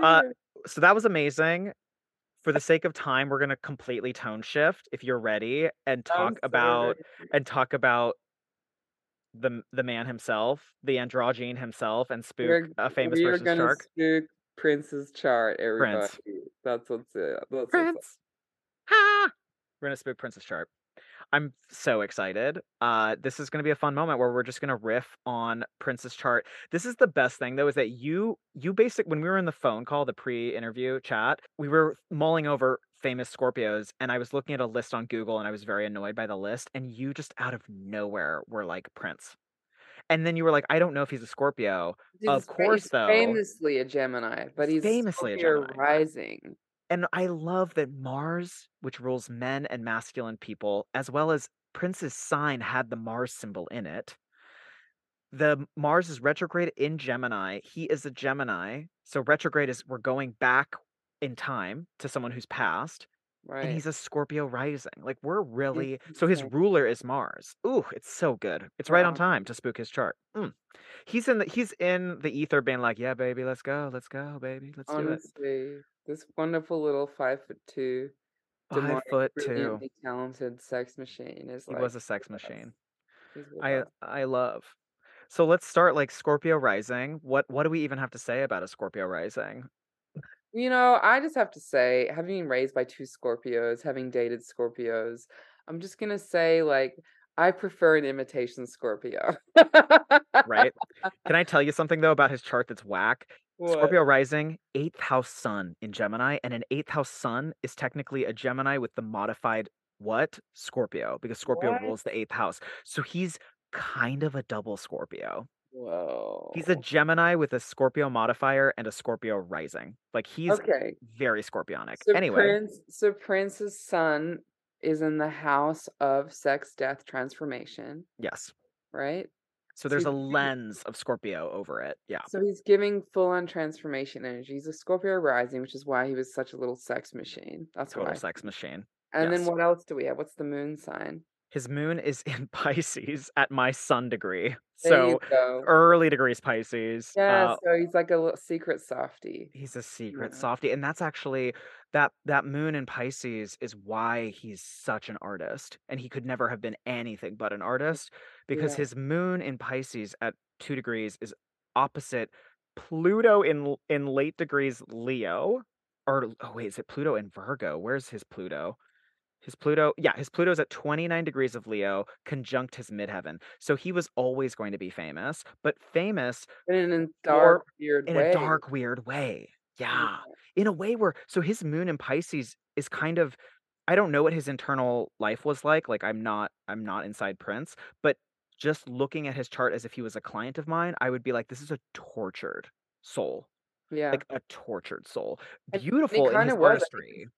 Uh, Weird. So that was amazing. For the sake of time, we're gonna completely tone shift, if you're ready, and talk about and talk about the the man himself, the androgyne himself, and spook We're a famous we person's chart. spook Prince's chart, everybody. Prince. That's what's it. That's what's up. Prince! Ha! We're gonna spook Prince's chart. I'm so excited. Uh, this is gonna be a fun moment where we're just gonna riff on Prince's chart. This is the best thing, though, is that you you basic when we were in the phone call, the pre-interview chat, we were mulling over famous Scorpios, and I was looking at a list on Google, and I was very annoyed by the list, and you just out of nowhere were like, "Prince." And then you were like, "I don't know if he's a Scorpio." He's Of course, he's though famously a Gemini, but he's famously a Scorpio Gemini. rising. And I love that Mars, which rules men and masculine people, as well as Prince's sign had the Mars symbol in it. The Mars is retrograde in Gemini. He is a Gemini. So retrograde is we're going back in time to someone who's passed, and he's a Scorpio rising. Like, we're really so his ruler is Mars. Ooh, it's so good. It's right on time to spook his chart. Mm. He's in the he's in the ether being like, "Yeah, baby, let's go. Let's go, baby. Let's do it." This wonderful little 5'2" 5 demonic, foot 2. talented sex machine is He like was a sex machine. I. I love. So let's start like Scorpio rising. What what do we even have to say about a Scorpio rising? You know, I just have to say, having been raised by 2 Scorpios, having dated Scorpios, I'm just gonna say, like, I prefer an imitation Scorpio. Right? Can I tell you something though about his chart that's whack? What? Scorpio rising, 8th house sun in Gemini, and an 8th house sun is technically a Gemini with the modified what? Scorpio, because Scorpio What? rules the 8th house. So he's kind of a double Scorpio. Whoa. He's a Gemini with a Scorpio modifier and a Scorpio rising. Like he's Okay. very scorpionic. So Anyway, Prince so Prince's sun is in the house of sex, death, transformation, yes. right? So So there's he's a lens of Scorpio over it. Yeah. so he's giving full-on transformation energy. He's a Scorpio rising, which is why he was such a little sex machine. That's Total why. sex machine. And then what else do we have? What's the moon sign? His moon is (laughs) in Pisces at my sun degree. There So early degrees Pisces. Yeah, Uh so he's like a little secret softy. he's a secret Yeah. softie. And that's actually that that moon in Pisces is why he's such an artist. And he could never have been anything but an artist because Yeah. his moon in Pisces at two degrees is opposite Pluto in in late degrees Leo. Or oh wait, is it Pluto in Virgo? Where's his Pluto? His Pluto, yeah, his Pluto's at 29 degrees of Leo, conjunct his midheaven. So he was always going to be famous, but famous in a dark, weird in a way. dark, weird way. Yeah. Yeah. In a way where so his moon in Pisces is kind of I don't know what his internal life was like. Like I'm not I'm not inside Prince, but just looking at his chart as if he was a client of mine, I would be like, this is a tortured soul. Yeah. Like a tortured soul. And and he Beautiful in his was. His artistry.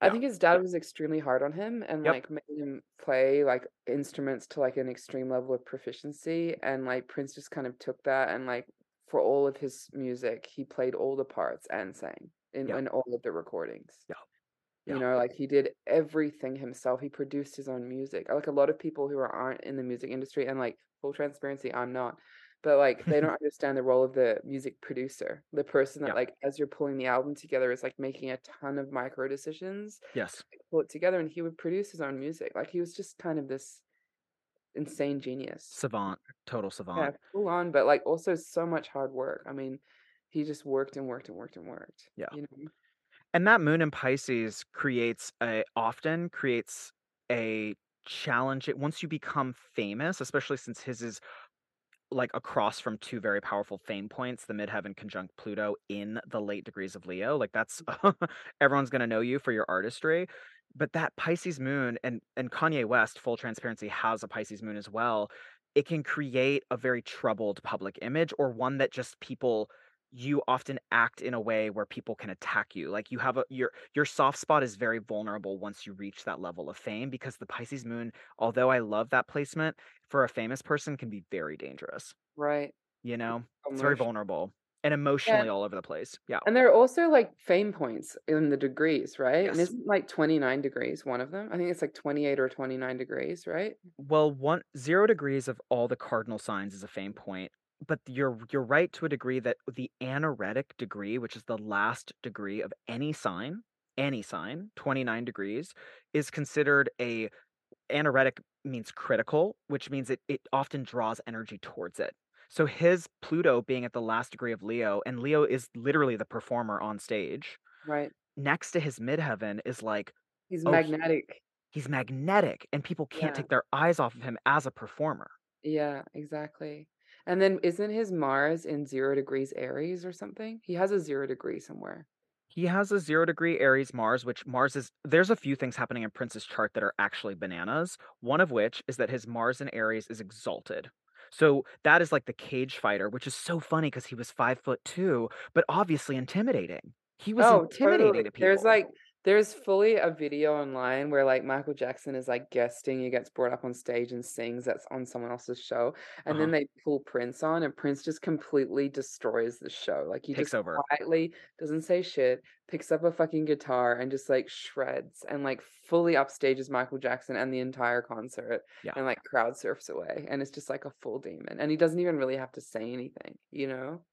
I Yeah. think his dad was extremely hard on him and, Yep. like, made him play, like, instruments to, like, an extreme level of proficiency, and, like, Prince just kind of took that and, like, for all of his music, he played all the parts and sang in Yeah. in all of the recordings. Yeah. You Yeah. know, like, he did everything himself. He produced his own music. Like, a lot of people who are aren't in the music industry and, like, full transparency, I'm not, but, like, they don't (laughs) understand the role of the music producer, the person that, Yeah. like, as you're pulling the album together is, like, making a ton of micro decisions Yes. pull it together, and he would produce his own music. Like, he was just kind of this insane genius. Savant. Total savant Yeah, full on, but, like, also so much hard work. I mean, he just worked and worked and worked and worked, Yeah. you know? And that moon in Pisces creates a often creates a challenge. It once you become famous, especially since his is like across from two very powerful fame points, the midheaven conjunct Pluto in the late degrees of Leo. Like that's mm. (laughs) everyone's gonna know you for your artistry. But that Pisces moon and and Kanye West, full transparency, has a Pisces moon as well. It can create a very troubled public image or one that just people you often act in a way where people can attack you. Like you have a your your soft spot is very vulnerable once you reach that level of fame because the Pisces moon, although I love that placement, for a famous person can be very dangerous. Right. You know? So It's very vulnerable and Yeah. emotionally all over the place. Yeah. And there are also, like, fame points in the degrees, right? And isn't, like, 29 degrees one of them? I think it's, like, 28 or 29 degrees, right? Well, one zero degrees of all the cardinal signs is a fame point, but you're you're right to a degree that the anaretic degree, which is the last degree of any sign, any sign, 29 degrees, is considered a anaretic means critical, which means it it often draws energy towards it. So his Pluto being at the last degree of Leo, and Leo is literally the performer on stage, Right. next to his midheaven is like, He's oh, magnetic. he's magnetic, and people can't Yeah. take their eyes off of him as a performer. Yeah, exactly. And then isn't his Mars in 0 degrees Aries or something? He has a 0 degree somewhere. He has a zero degree Aries Mars, which Mars is. There's a few things happening in Prince's chart that are actually bananas. One of which is that his Mars in Aries is exalted. So that is like the cage fighter, which is so funny because he was five foot two, but obviously intimidating. He was Oh, intimidating totally. to There's, like there's fully a video online where, like, Michael Jackson is, like, guesting, he gets brought up on stage and sings that's on someone else's show, and then Uh-huh. they pull Prince on, and Prince just completely destroys the show. Like, he Takes just over. quietly doesn't say shit, picks up a fucking guitar, and just, like, shreds, and, like, fully upstages Michael Jackson and the entire concert, Yeah. and, like, crowd surfs away, and it's just like a full demon, and he doesn't even really have to say anything, you know?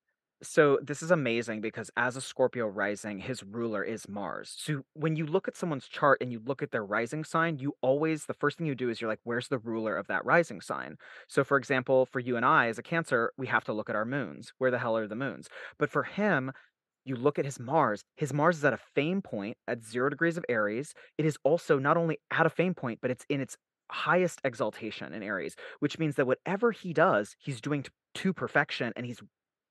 So this is amazing because as a Scorpio rising, his ruler is Mars. So when you look at someone's chart and you look at their rising sign, you always, the first thing you do is you're like, where's the ruler of that rising sign? So for example, for you and I as a Cancer, we have to look at our moons. Where the hell are the moons? But for him, you look at his Mars, his Mars is at a fame point at zero degrees of Aries. It is also not only at a fame point, but it's in its highest exaltation in Aries, which means that whatever he does, he's doing to, perfection and he's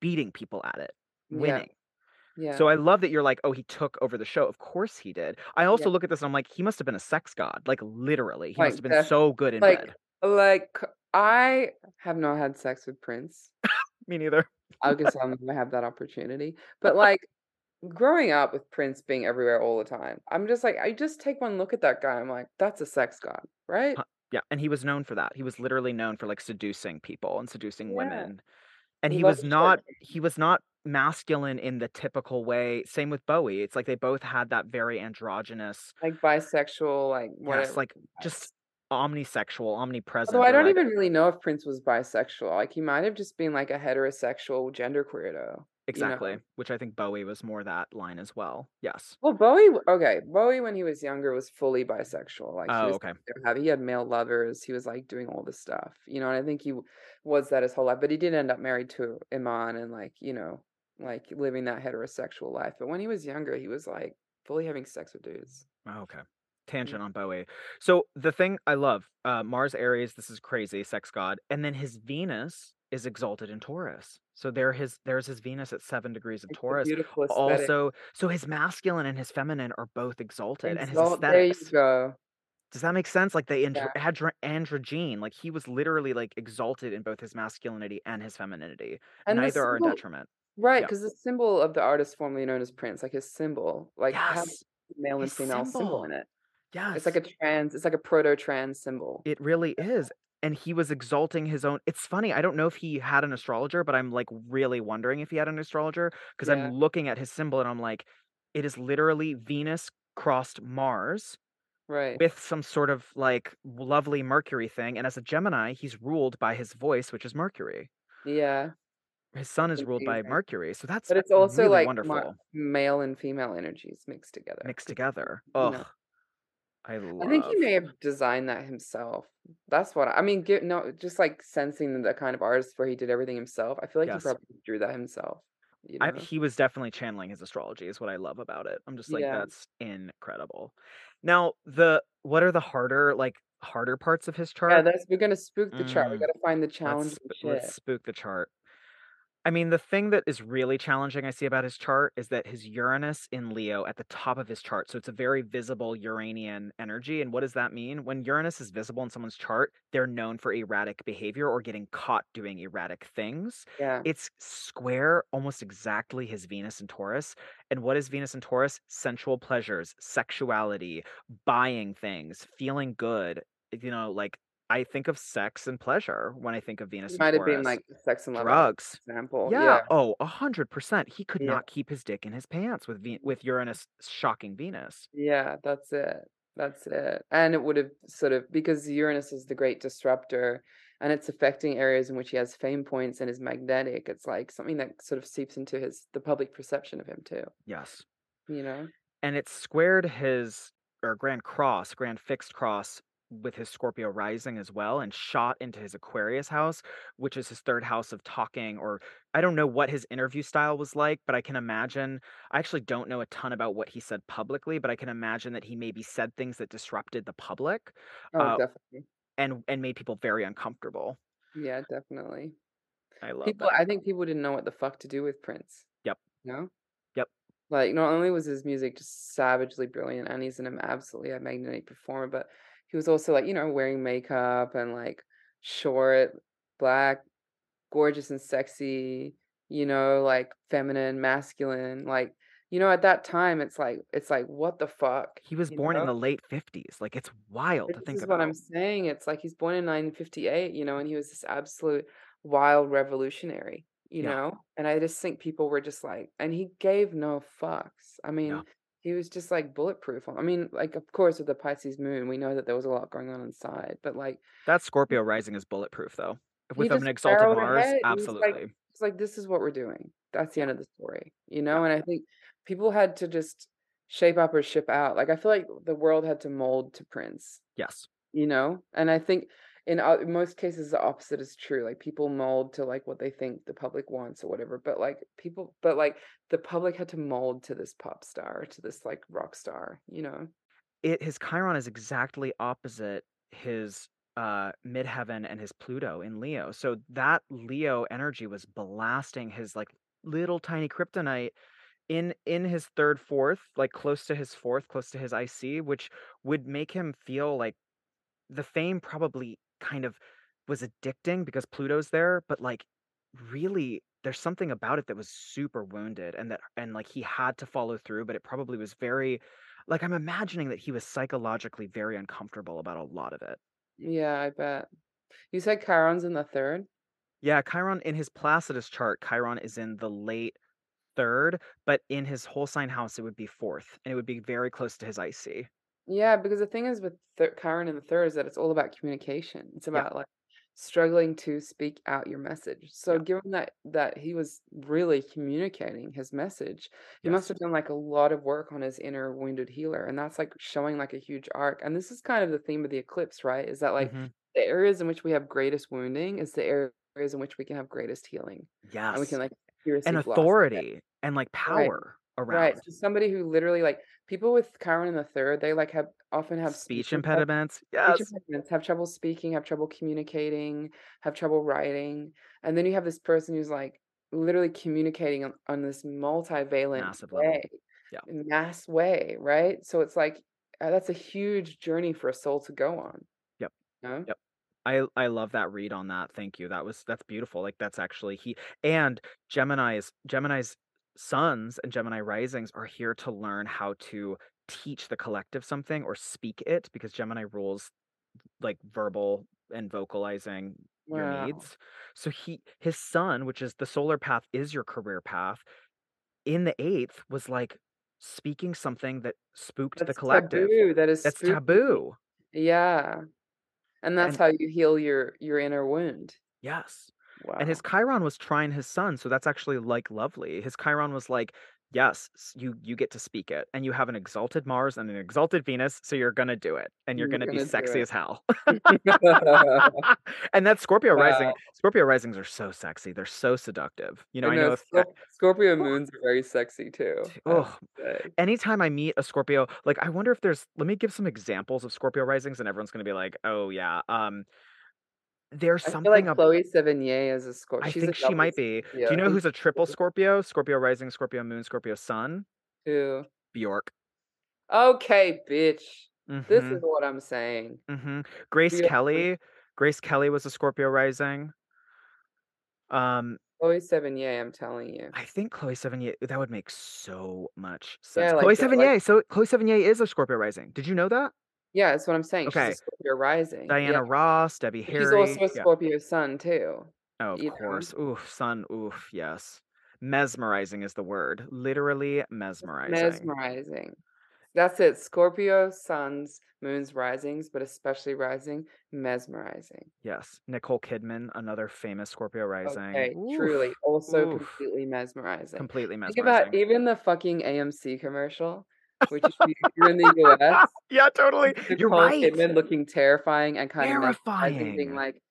beating people at it, winning. Yeah. So I love that you're like, oh, he took over the show. Of course he did. I Yeah. also look at this and I'm like, he must have been a sex god, like literally. He must have been so good in like bed. like, I have not had sex with Prince. (laughs) Me neither. I guess I'll never have that opportunity. But, (laughs) like, growing up with Prince being everywhere all the time, I'm just like, I just take one look at that guy, I'm like, "That's a sex god," right? Huh, yeah, and he was known for that. He was literally known for like seducing people and seducing Yeah. women. And He was not he was not masculine in the typical way. Same with Bowie. It's like they both had that very androgynous, Like, bisexual, like, yes, like just omnisexual, Although omnipresent. I don't like even really know if Prince was bisexual, like, he might have just been, like, a heterosexual genderqueer though, you know? exactly, which I think Bowie was more that line as well. Yes. Well, Bowie okay, Bowie, when he was younger, was fully bisexual, like, he Oh, was okay. he had male lovers, he was, like, doing all this stuff, you know, and I think he was that his whole life, but he did end up married to Iman and, like, you know, like, living that heterosexual life, but when he was younger, he was, like, fully having sex with dudes. Oh, okay. Tangent on Bowie. So the thing I love, uh, Mars Aries, this is crazy, sex god, and then his Venus is exalted in Taurus. So there his there's his Venus at seven degrees of It's a Taurus. beautiful aesthetic. Also, so his masculine and his feminine are both exalted, and his Exalt there you aesthetics. go. Does that make sense? Like the andro Yeah. andro androgyne, like he was literally like exalted in both his masculinity and his femininity. And the Neither are in symbol detriment. right, Yeah. 'cause the symbol of the artist formerly known as Prince, like, his symbol, like, has Yes. male and His female symbol symbol. in it. Yeah. It's like Yes. a trans it's like a proto-trans symbol. It really is, and he was exalting his own it's funny, I don't know if he had an astrologer, but I'm, like, really wondering if he had an astrologer, 'cause I'm looking at his symbol and I'm like, it is literally Venus crossed Mars Right. with some sort of, like, lovely Mercury thing, and as a Gemini, he's ruled by his voice, which is Mercury. Yeah. His sun is ruled by. Mercury, so that's But it's also, really like, ma wonderful. male and female energies mixed together, Mixed together. you know I I think he may have designed that himself. That's what I mean, get no, just, like, sensing the kind of artist where he did everything himself, I feel like he probably drew that himself, you I he was definitely channeling his astrology is what I love about it. I'm just like, Yeah. that's incredible. Now, the what are the harder, like, harder parts of his chart? Yeah, that's we're gonna spook the chart, we Mm, gotta find the let's sp let's spook the chart. I mean, the thing that is really challenging I see about his chart is that his Uranus in Leo at the top of his chart, so it's a very visible Uranian energy, and what does that mean? When Uranus is visible in someone's chart, they're known for erratic behavior or getting caught doing erratic things. Yeah. It's square almost exactly his Venus and Taurus, and what is Venus and Taurus? Sensual pleasures, sexuality, buying things, feeling good, you know, like, I think of sex and pleasure when I think of Venus might have been, like, Sex and Love Drugs. example, Yeah, yeah. oh, 100%. He could Yeah. not keep his dick in his pants with Ve with Uranus shocking Venus. Yeah, that's it. That's it, and it would've sort of because Uranus is the great disruptor, and it's affecting areas in which he has fame points and is magnetic, it's, like, something that sort of seeps into his the public perception of him too. Yes. You know? And it squared his or Grand Cross, Grand Fixed Cross with his Scorpio rising as well and shot into his Aquarius house, which is his 3rd house of talking or I don't know what his interview style was like, but I can imagine I actually don't know a ton about what he said publicly, but I can imagine that he maybe said things that disrupted the public, Oh, uh, definitely. and and made people very uncomfortable. Yeah, definitely. I love People that. I think people didn't know what the fuck to do with Prince. Yep. You know? Like, not only was his music just savagely brilliant, and he's an absolutely a magnetic performer, but he was also, like, you know, wearing makeup and, like, short, black, gorgeous and sexy, you know, like, feminine, masculine, like, you know, at that time, it's like it's like, "What the fuck?" He was born in the late '50s, like, it's wild But to this think is what I'm saying, it's like he's born in 1958, you know, and he was this absolute wild revolutionary, you Yeah. know? And I just think people were just like and he gave no fucks. I Yeah. mean, he was just, like, bulletproof. I mean, like, of course, with the Pisces moon, we know that there was a lot going on inside, but, like That Scorpio rising is bulletproof, though. With an exalted Mars, ahead, he's like absolutely. like, "This is what we're doing. That's the Yeah. end of the story," you Yeah. know, and I think people had to just shape up or ship out, like, I feel like the world had to mold to Prince, Yes. you know, and I think in most cases, the opposite is true, like, people mold to, like, what they think the public wants or whatever, but, like, people but, like, the public had to mold to this pop star, to this, like, rock star, you know? It his Chiron is exactly opposite his, uh, midheaven and his Pluto in Leo, so that Leo energy was blasting his, like, little tiny kryptonite in in his 3rd, 4th, like, close to his 4th, close to his IC, which would make him feel like the fame probably kind of was addicting because Pluto's there, but, like, really, there's something about it that was super wounded and that and, like, he had to follow through, but it probably was very like, I'm imagining that he was psychologically very uncomfortable about a lot of it. Yeah, I bet. You said Chiron's in the 3rd? Yeah, Chiron in his Placidus chart, Chiron is in the late 3rd, but in his whole sign house, it would be 4th, and it would be very close to his IC. Yeah, because the thing is with th Chiron in the 3rd is that it's all about communication. It's Yeah. about, like, struggling to speak out your message. So Yeah. given that that he was really communicating his message, he must have done, like, a lot of work on his inner wounded healer, and that's, like, showing, like, a huge arc, and this is kind of the theme of the eclipse, right? Is that, like, Mhm. the areas in which we have greatest wounding is the areas in which we can have greatest healing, Yeah. and we can, like, And authority and, like, Right. power Right, around. just somebody who literally, like people with Chiron in the 3rd, they, like, have often have speech Speech imped impediments, speech yes. impediments, have trouble speaking, have trouble communicating, have trouble writing, and then you have this person who's, like, literally communicating on on this multivalent Massive level. way, Yeah. mass way, right? So it's like, uh, that's a huge journey for a soul to go on. Yep. You know? Yep. I I love that read on that, thank you, that was that's beautiful, like, that's actually he and Gemini's Gemini's suns and Gemini risings are here to learn how to teach the collective something or speak it because Gemini rules, like, verbal and vocalizing your needs. So he his sun, which is the solar path is your career path, in the 8th was, like, speaking something that spooked the collective. taboo, that is That's taboo. Yeah. And that's And how you heal your your inner wound. Yes. And his Chiron was trying his son, so that's actually, like, lovely. His Chiron was like, "Yes, s you you get to speak it, and you have an exalted Mars and an exalted Venus, so you're gonna do it, and you're You're gonna be gonna do sexy as hell." (laughs) (laughs) And that's Scorpio rising Wow. Scorpio risings are so sexy, they're so seductive. You know, I I know, know if I Scorp Scorpio Ooh. moons are very sexy too, T I have ugh, to say. anytime I meet a Scorpio like, I wonder if there's let me give some examples of Scorpio risings, and everyone's gonna be like, "Oh, yeah." Um there's I feel something like ab Chloe Sevigny is a Scorpio. I she's think she might be. Do you know who's a triple Scorpio? Scorpio rising, Scorpio moon, Scorpio sun? Who? Bjork. Okay, bitch. This is what I'm saying. Mhm. Grace Bjork Kelly Grace Kelly was a Scorpio rising. Um Chloe Sevigny, I'm telling you. I think Chloe Sevigny that would make so much Yeah, sense. like Chloe the like Sevigny! So Chloe Sevigny is a Scorpio rising. Did you know that? Yeah, that's what I'm saying, she's a Okay. Scorpio rising, yeah. Diana Ross, Debbie she's also Harry, a yeah. Scorpio sun too, Oh, of you know? course. Oof, sun, oof, yes. Mesmerizing is the word. Literally mesmerizing. mesmerizing. That's it, Scorpio suns, moons, risings, but especially rising, mesmerizing. Yes. Nicole Kidman, another famous Scorpio rising. Okay, truly, Oof, also oof. completely mesmerizing. Completely mesmerizing. Think about mesmerizing. even the fucking AMC commercial, which you you're in the US, (laughs) Yeah, totally. You're right. Kidman looking terrifying and kinda mesmerizing, being Terrifying. like,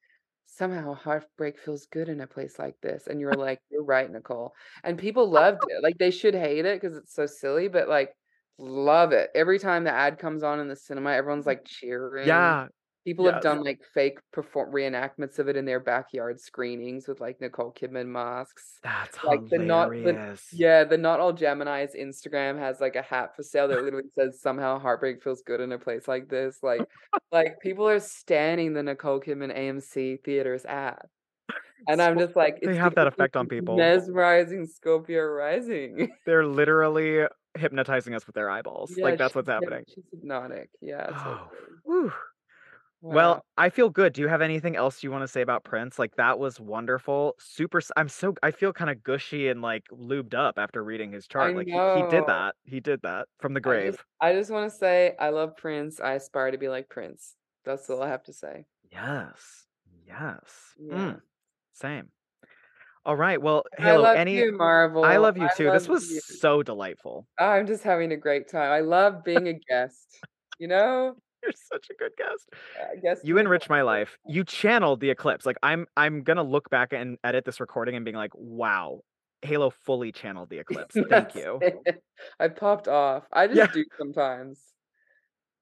"Somehow heartbreak feels good in a place like this," and you're like, "You're right, Nicole," and people loved it, like, they should hate it because it's so silly, but, like, love it. Every time the ad comes on in the cinema, everyone's, mm. like, cheering. Yeah. People have done, like, fake perform reenactments of it in their backyard screenings with, like, Nicole Kidman masks. That's Like, the not the hilarious. yeah, the Not All Geminis Instagram has, like, a hat for sale that literally says, "Somehow heartbreak feels good in a place like this," like (laughs) like, people are standing the Nicole Kidman AMC theaters ad. And I'm just like, they have that effect on people. mesmerizing Scorpio rising. (laughs) They're literally hypnotizing us with their eyeballs. Yeah, Like, that's what's yeah, happening. she's hypnotic. Yeah, Oh. Well, I feel good. Do you have anything else you wanna say about Prince? Like, that was wonderful. Super s I'm so I feel kinda gushy and, like, lubed up after reading his I chart. Like, he he did know. that. He did that from the I just grave. I just wanna say I love Prince, I aspire to be like Prince. That's all I have to say. Yes. Yes. Yeah. Mm. Same. All right. Well, I Halo, love any you, Marvel. I love you I too. This love was you. so delightful. I'm just having a great time. I love being a guest. You know? (laughs) You're such a good guest. I guess You enrich my life. You channeled the eclipse. Like I'm I'm gonna look back and edit this recording and being like, wow, Halo fully channeled the (laughs) eclipse. Thank you. it. I popped off. I just Yeah. do sometimes.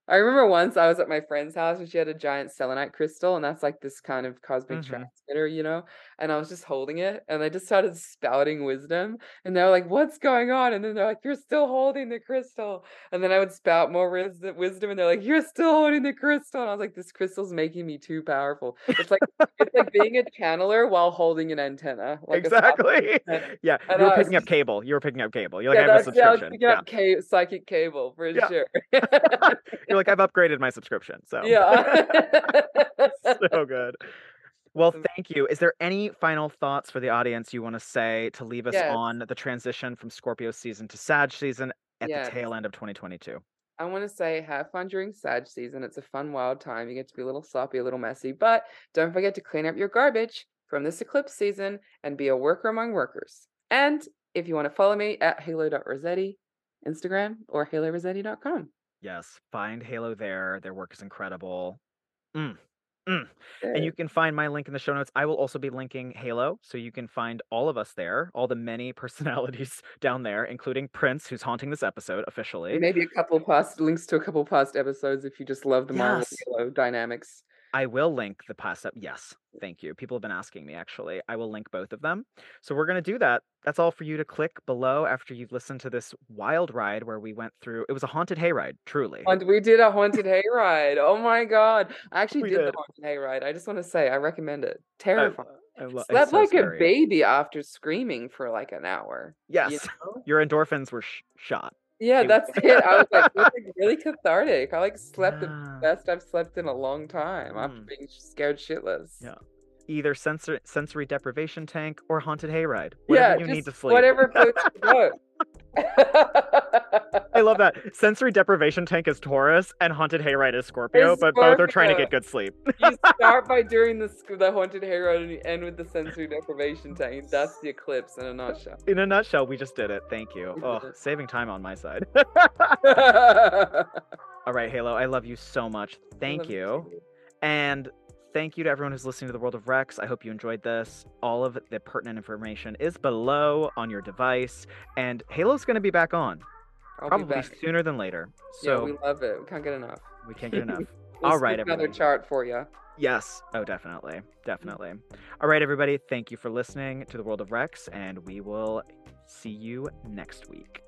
I remember once I was at my friend's house and she had a giant selenite crystal, and that's like this kind of cosmic Mhm. transmitter, you know? And I was just holding it, and I just started spouting wisdom, and they're like, "What's going on?" And then they're like, "You're still holding the crystal." And then I would spout more wisdom, wisdom, and they're like, "You're still holding the crystal." And I was like, "This crystal's making me too powerful." It's like it's like being a channeler while holding an antenna, (laughs) like exactly. antenna. (laughs) Yeah. And You were I was picking up cable. You were picking up cable. You're like, yeah, I have a that's yeah, I was subscription. picking Yeah. up ca- psychic cable for Yeah. sure. (laughs) Like, I've upgraded my subscription. So (laughs) yeah. so good. Well, um, thank you. Is there any final thoughts for the audience you want to say to leave us Yes. on the transition from Scorpio season to Sag season at Yes. the tail end of 2022? I want to say have fun during Sag season. It's a fun, wild time. You get to be a little sloppy, a little messy, but don't forget to clean up your garbage from this eclipse season and be a worker among workers. And if you want to follow me at halo.rossetti, Instagram, or halorossetti.com. Yes, find Halo there. Their work is incredible. Mm, mm. And you can find my link in the show notes. I will also be linking Halo, so you can find all of us there, all the many (laughs) personalities down there, including Prince, who's haunting this episode officially. Maybe a couple past links to a couple past episodes if you just love the Marvel Yes. Halo dynamics. I will link the past up. Yes, thank you. People have been asking me actually. I will link both of them. So we're gonna do that. That's all for you to click below after you've listened to this wild ride where we went through. It was a haunted hayride, truly. And we did a haunted hayride. Oh my god. I actually We did, did. the haunted hayride. I just want to say I recommend it. Terrifying. I lo- Slept so like scary. a baby after screaming for like an hour. you Yes, know? your endorphins were sh- shot. Yeah, that's it. I was like, was (laughs) like really cathartic. I like slept the best I've slept in a long time after Mm. being scared shitless. Yeah. Either sensor sensory deprivation tank or haunted hayride. Yeah, Whatever you need to sleep. whatever floats your boat. (laughs) I love that. Sensory deprivation tank is Taurus and haunted hayride is Scorpio, Is but both are trying to get good sleep. you start by (laughs) doing the the haunted hayride and you end with the sensory deprivation tank. That's the eclipse in a nutshell. In a nutshell, we just did it. Thank you. Oh, saving time on my side. (laughs) All right, Halo, I love you so much. Thank Love you. And thank you to everyone who's listening to the World of Rex. I hope you enjoyed this. All of the pertinent information is below on your device. And Halo's going to be back on, I'll probably back. sooner than later. yeah, So we love it. We can't get enough. we can't get enough. (laughs) We'll All right, another chart for you. Yes. Oh, definitely. Definitely. All right, everybody. Thank you for listening to the World of Rex, and we will see you next week.